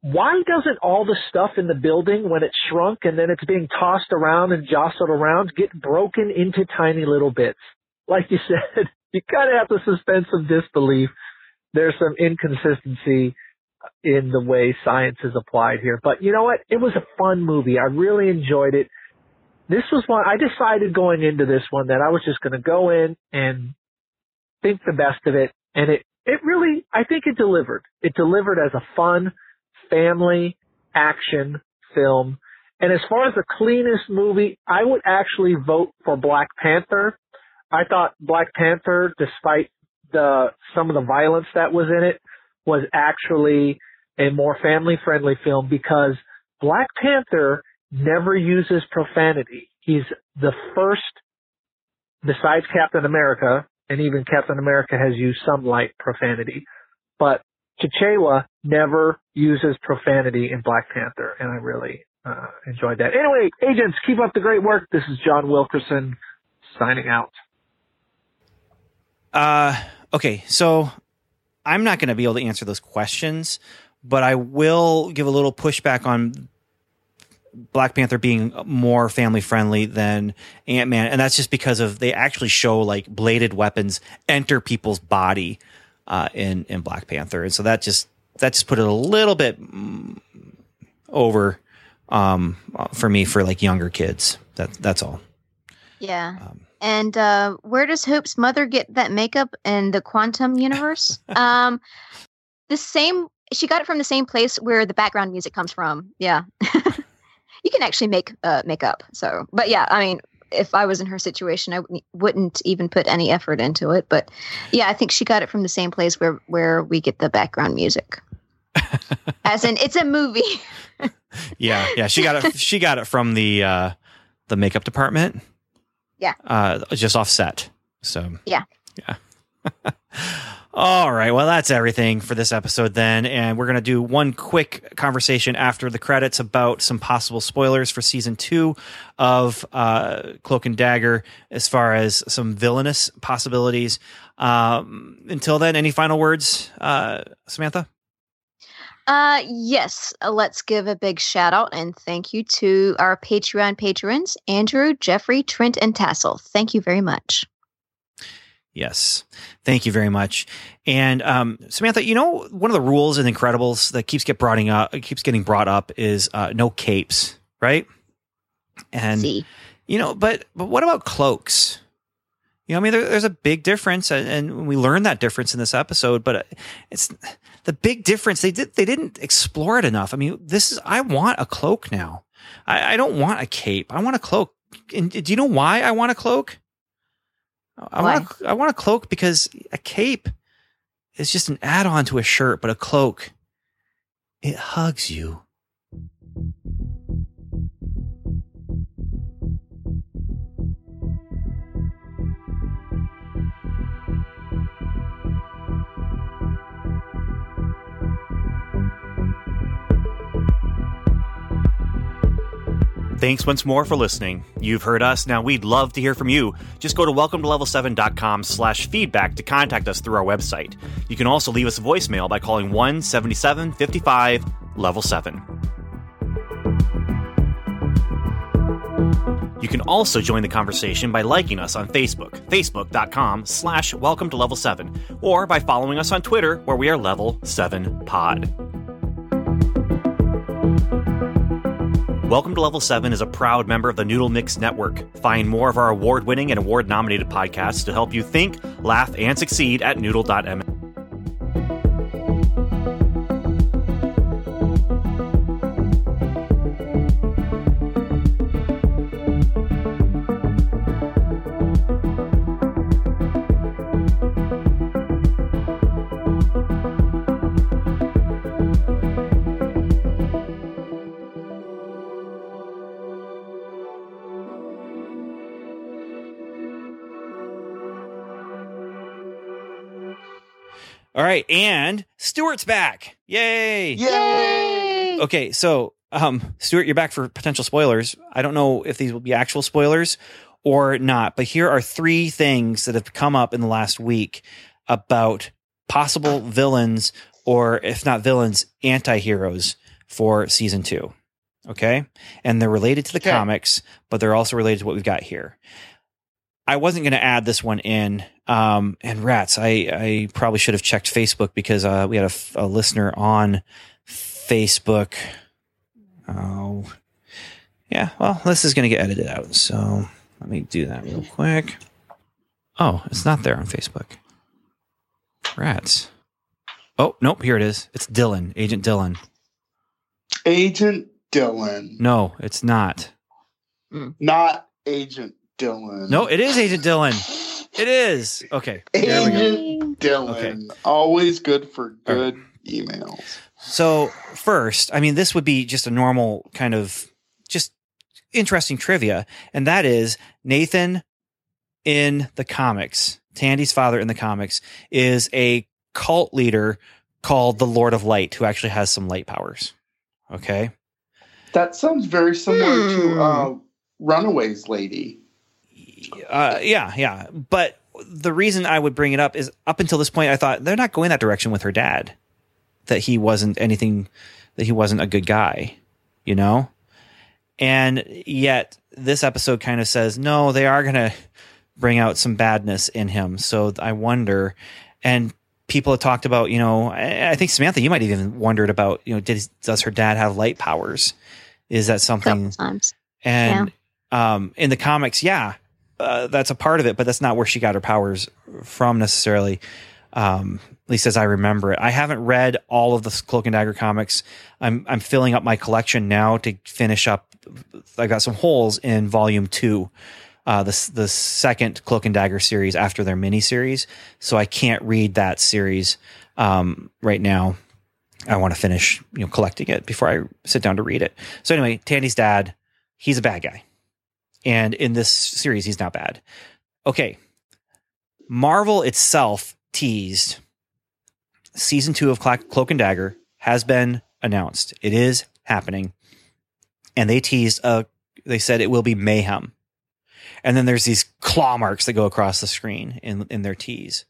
why doesn't all the stuff in the building when it's shrunk and then it's being tossed around and jostled around get broken into tiny little bits? Like you said, you kind of have to suspend some disbelief. There's some inconsistency in the way science is applied here. But you know what? It was a fun movie. I really enjoyed it. This was one I decided going into this one that I was just going to go in and think the best of it. And it, it really, I think it delivered. It delivered as a fun family action film. And as far as the cleanest movie, I would actually vote for Black Panther. I thought Black Panther, despite the some of the violence that was in it, was actually a more family friendly film because Black Panther never uses profanity. He's the first, besides Captain America, and even Captain America has used some light profanity, but T'Challa never uses profanity in Black Panther, and I really uh, enjoyed that. Anyway, agents, keep up the great work. This is John Wilkerson signing out. Uh, okay, so I'm not going to be able to answer those questions, but I will give a little pushback on Black Panther being more family friendly than Ant Man, and that's just because of they actually show like bladed weapons enter people's body uh, in in Black Panther, and so that just that just put it a little bit over um, for me for like younger kids. That that's all. Yeah. Um, and uh, where does Hope's mother get that makeup in the quantum universe? um, the same. She got it from the same place where the background music comes from. Yeah. you can actually make uh, makeup. So, but yeah, I mean, if I was in her situation, I wouldn't even put any effort into it. But yeah, I think she got it from the same place where where we get the background music. As in, it's a movie. yeah, yeah, she got it. She got it from the uh, the makeup department. Yeah, uh, just offset. So yeah, yeah. All right. Well, that's everything for this episode then. And we're going to do one quick conversation after the credits about some possible spoilers for season two of uh, Cloak and Dagger as far as some villainous possibilities. Um, until then, any final words, uh, Samantha? Uh, yes, uh, let's give a big shout out and thank you to our Patreon patrons, Andrew, Jeffrey, Trent, and Tassel. Thank you very much. Yes. Thank you very much. And um, Samantha, you know, one of the rules in Incredibles that keeps get brought up, keeps getting brought up is uh, no capes, right? And See. you know, but but what about cloaks? You know, I mean, there, there's a big difference, and, we learned that difference in this episode. But it's the big difference. They did they didn't explore it enough. I mean, this is I want a cloak now. I, I don't want a cape. I want a cloak. And do you know why I want a cloak? I Why? want a, I want a cloak because a cape is just an add-on to a shirt, but a cloak it hugs you. Thanks once more for listening. You've heard us. Now we'd love to hear from you. Just go to welcome to level7.com slash feedback to contact us through our website. You can also leave us a voicemail by calling 1 77 55 level 7. You can also join the conversation by liking us on Facebook, facebook.com slash welcome to level 7, or by following us on Twitter where we are level 7 pod. Welcome to Level 7 is a proud member of the Noodle Mix Network. Find more of our award winning and award nominated podcasts to help you think, laugh, and succeed at noodle.m. All right, and Stuart's back. Yay! Yay! Okay, so um, Stuart, you're back for potential spoilers. I don't know if these will be actual spoilers or not, but here are three things that have come up in the last week about possible villains, or if not villains, anti-heroes for season two. Okay, and they're related to the Okay. comics, but they're also related to what we've got here. I wasn't going to add this one in. Um, and rats, I, I probably should have checked Facebook because uh, we had a listener on Facebook. Oh, yeah. Well, this is going to get edited out. So let me do that real quick. Oh, it's not there on Facebook. Rats. Oh, nope. Here it is. It's Dylan, Agent Dylan. Agent Dylan. No, it's not. Not Agent Dylan. No, it is Agent Dylan. It is. Okay. There go. Agent Dylan. Okay. Always good for All right. good emails. So first, I mean, this would be just a normal kind of just interesting trivia, and that is Nathan in the comics, Tandy's father in the comics, is a cult leader called the Lord of Light, who actually has some light powers. Okay. That sounds very similar Hmm. to uh, Runaways Lady. Uh, yeah, yeah. But the reason I would bring it up is up until this point, I thought they're not going that direction with her dad. That he wasn't anything, that he wasn't a good guy, you know? And yet this episode kind of says, no, they are going to bring out some badness in him. So I wonder, and people have talked about, you know, I, I think Samantha, you might have even wondered about, you know, did, does her dad have light powers? Is that something? And um, in the comics, yeah, uh, that's a part of it, but that's not where she got her powers from necessarily. Um, at least as I remember it. I haven't read all of the Cloak and Dagger comics. I'm I'm filling up my collection now to finish up. I got some holes in Volume Two, uh, the the second Cloak and Dagger series after their mini series. So I can't read that series um, right now. I want to finish, you know, collecting it before I sit down to read it. So anyway, Tandy's dad, he's a bad guy. And in this series, he's not bad. Okay. Marvel itself teased season two of Cloak and Dagger has been announced. It is happening, and they teased. Uh, they said it will be mayhem, and then there's these claw marks that go across the screen in in their tease.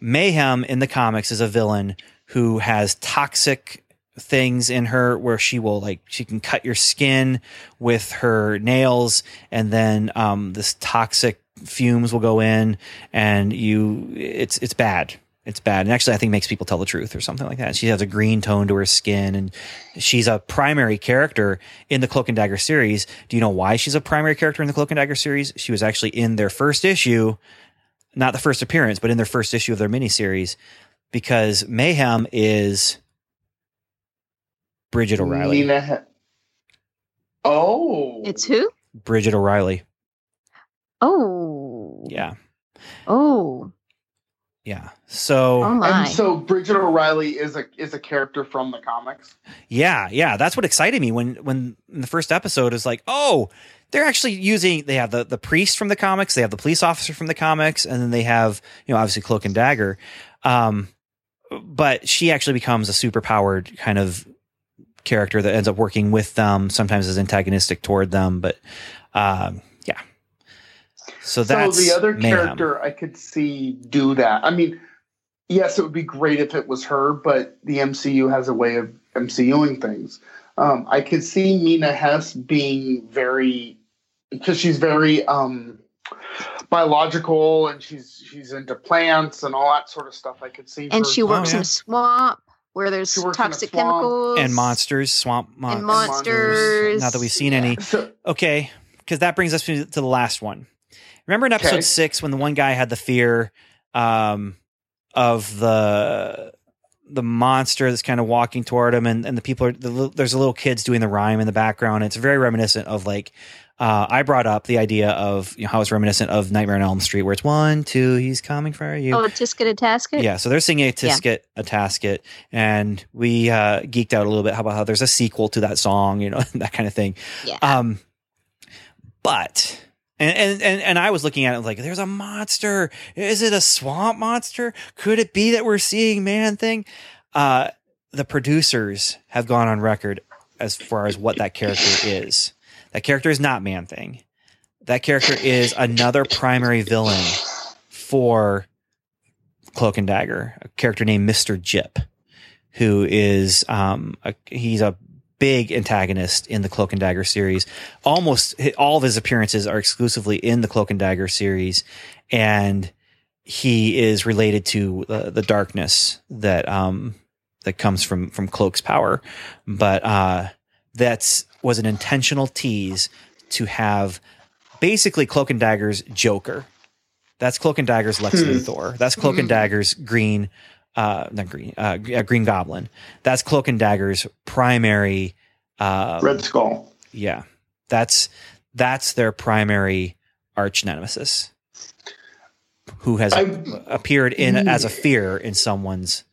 Mayhem in the comics is a villain who has toxic things in her where she will like she can cut your skin with her nails and then um this toxic fumes will go in and you it's it's bad. It's bad. And actually i think makes people tell the truth or something like that. She has a green tone to her skin and she's a primary character in the cloak and dagger series. Do you know why she's a primary character in the cloak and dagger series? She was actually in their first issue not the first appearance but in their first issue of their miniseries because mayhem is Brigid o'reilly Nina Ha- oh, It's who? Brigid o'reilly Oh. yeah Oh. yeah so Oh and so Brigid O'Reilly is a is a character from the comics. Yeah, yeah, that's what excited me when when in the first episode is like, oh, they're actually using they have the the priest from the comics, they have the police officer from the comics, and then they have you know obviously Cloak and Dagger, um, but she actually becomes a super powered kind of character that ends up working with them, sometimes is antagonistic toward them, but um, yeah. So that's so the other mayhem. character I could see do that. I mean, yes, it would be great if it was her, but the MCU has a way of MCUing things. Um, I could see Mina Hess being very because she's very um, biological and she's she's into plants and all that sort of stuff. I could see, and her- she works yeah. in a swamp where there's She works in a toxic chemicals and monsters, swamp mon- and monsters. Not that we've seen any. So, Okay, because that brings us to, to the last one. Remember in episode Okay. six when the one guy had the fear um, of the the monster that's kind of walking toward him, and, and the people are the, there's a little kids doing the rhyme in the background. It's very reminiscent of like uh, I brought up the idea of you know how it's reminiscent of Nightmare on Elm Street, where it's one, two, he's coming for you. Oh, Tisket a Tasket? Yeah, so they're singing a Tisket, a Tasket, and we uh, geeked out a little bit how about how there's a sequel to that song, you know, that kind of thing. Yeah. Um, but and, and and I was looking at it like, there's a monster. Is it a swamp monster? Could it be that we're seeing man thing? Uh, the producers have gone on record as far as what that character is. That character is not man thing. That character is another primary villain for Cloak and Dagger, a character named Mister Jip, who is um a, he's a big antagonist in the Cloak and Dagger series. Almost all of his appearances are exclusively in the Cloak and Dagger series, and he is related to uh, the darkness that um that comes from from Cloak's power. But uh, that's was an intentional tease to have basically Cloak and Dagger's Joker. That's Cloak and Dagger's Lex Hmm. Luthor. That's Cloak and Dagger's Green, uh, not Green, uh, uh, Green Goblin. That's Cloak and Dagger's primary. Uh, Red Skull. yeah, that's that's their primary arch nemesis, who has I- appeared in as a fear in someone's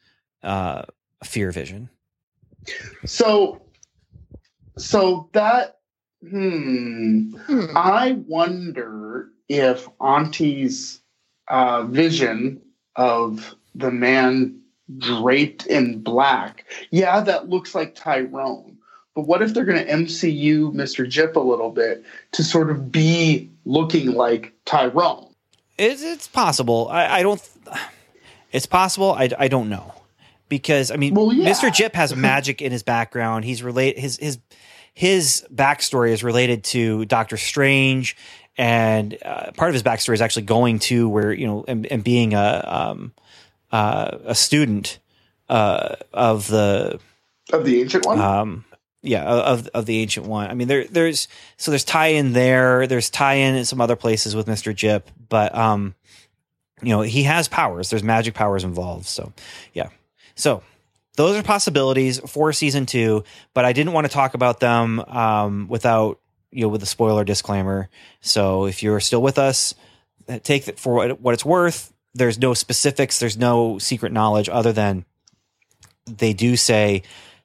uh, fear vision. So, so that hmm. Hmm. I wonder if Auntie's uh, vision of the man draped in black, yeah, that looks like Tyrone. But what if they're going to MCU Mr. Jip a little bit to sort of be looking like Tyrone? It's, it's possible. I, I don't. It's possible. I, I don't know because I mean, Well, yeah. Mr. Jip has magic in his background. He's relate his his his backstory is related to Doctor Strange, and uh, part of his backstory is actually going to where you know and, and being a um uh, a student uh of the Of the ancient one? um yeah of of the ancient one. I mean there there's so there's tie in there there's tie in in some other places with mr jip but um you know he has powers. There's magic powers involved so yeah. So those are possibilities for season two but i didn't want to talk about them um without you know with a spoiler disclaimer. So if you're still with us take it for what it's worth there's no specifics there's no secret knowledge other than they do say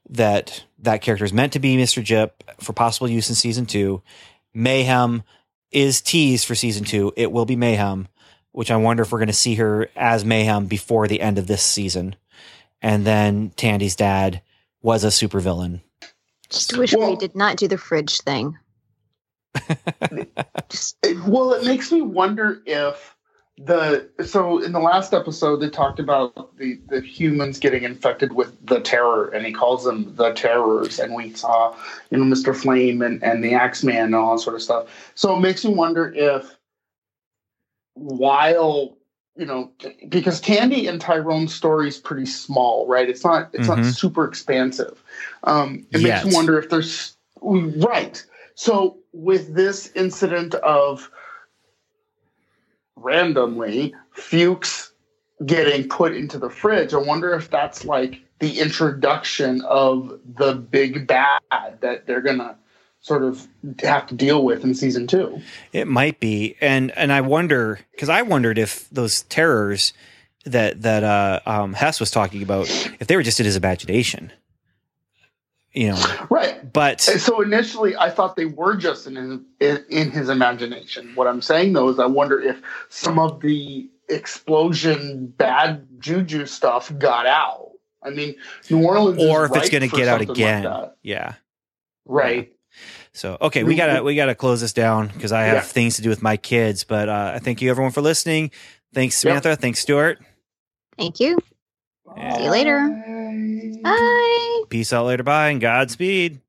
that that character is meant to be Mr. Jip for possible use in season two. Mayhem is teased for season two. It will be Mayhem. which I wonder if we're going to see her as Mayhem before the end of this season. And then Tandy's dad was a supervillain. Just wish we did not do the fridge thing. Just It- well, it makes me wonder if the so in the last episode they talked about the the humans getting infected with the terror, and he calls them the terrors, and we saw you know Mister Flame and and the Axeman and all that sort of stuff. So it makes me wonder if while you know because Tandy and Tyrone's story is pretty small, right? It's not it's not Mhm. super expansive. Um, it makes Yet. me wonder if there's right. So with this incident of randomly Fuchs getting put into the fridge, I wonder if that's like the introduction of the big bad that they're gonna sort of have to deal with in season two. It might be, and and I wonder because I wondered if those terrors that that uh, um, Hess was talking about, if they were just in his imagination, you know. Right. But And so initially, I thought they were just in his, in, in his imagination. What I'm saying though is, I wonder if some of the explosion bad juju stuff got out. I mean, New Orleans, is or if it's going to get out something like again, that. yeah. right? So okay, we gotta we gotta close this down because I have Yeah. things to do with my kids. But uh, I thank you everyone for listening. Thanks Samantha. Thanks Stuart. thank you. Yeah. See you later. Bye. Peace out later. Bye and Godspeed.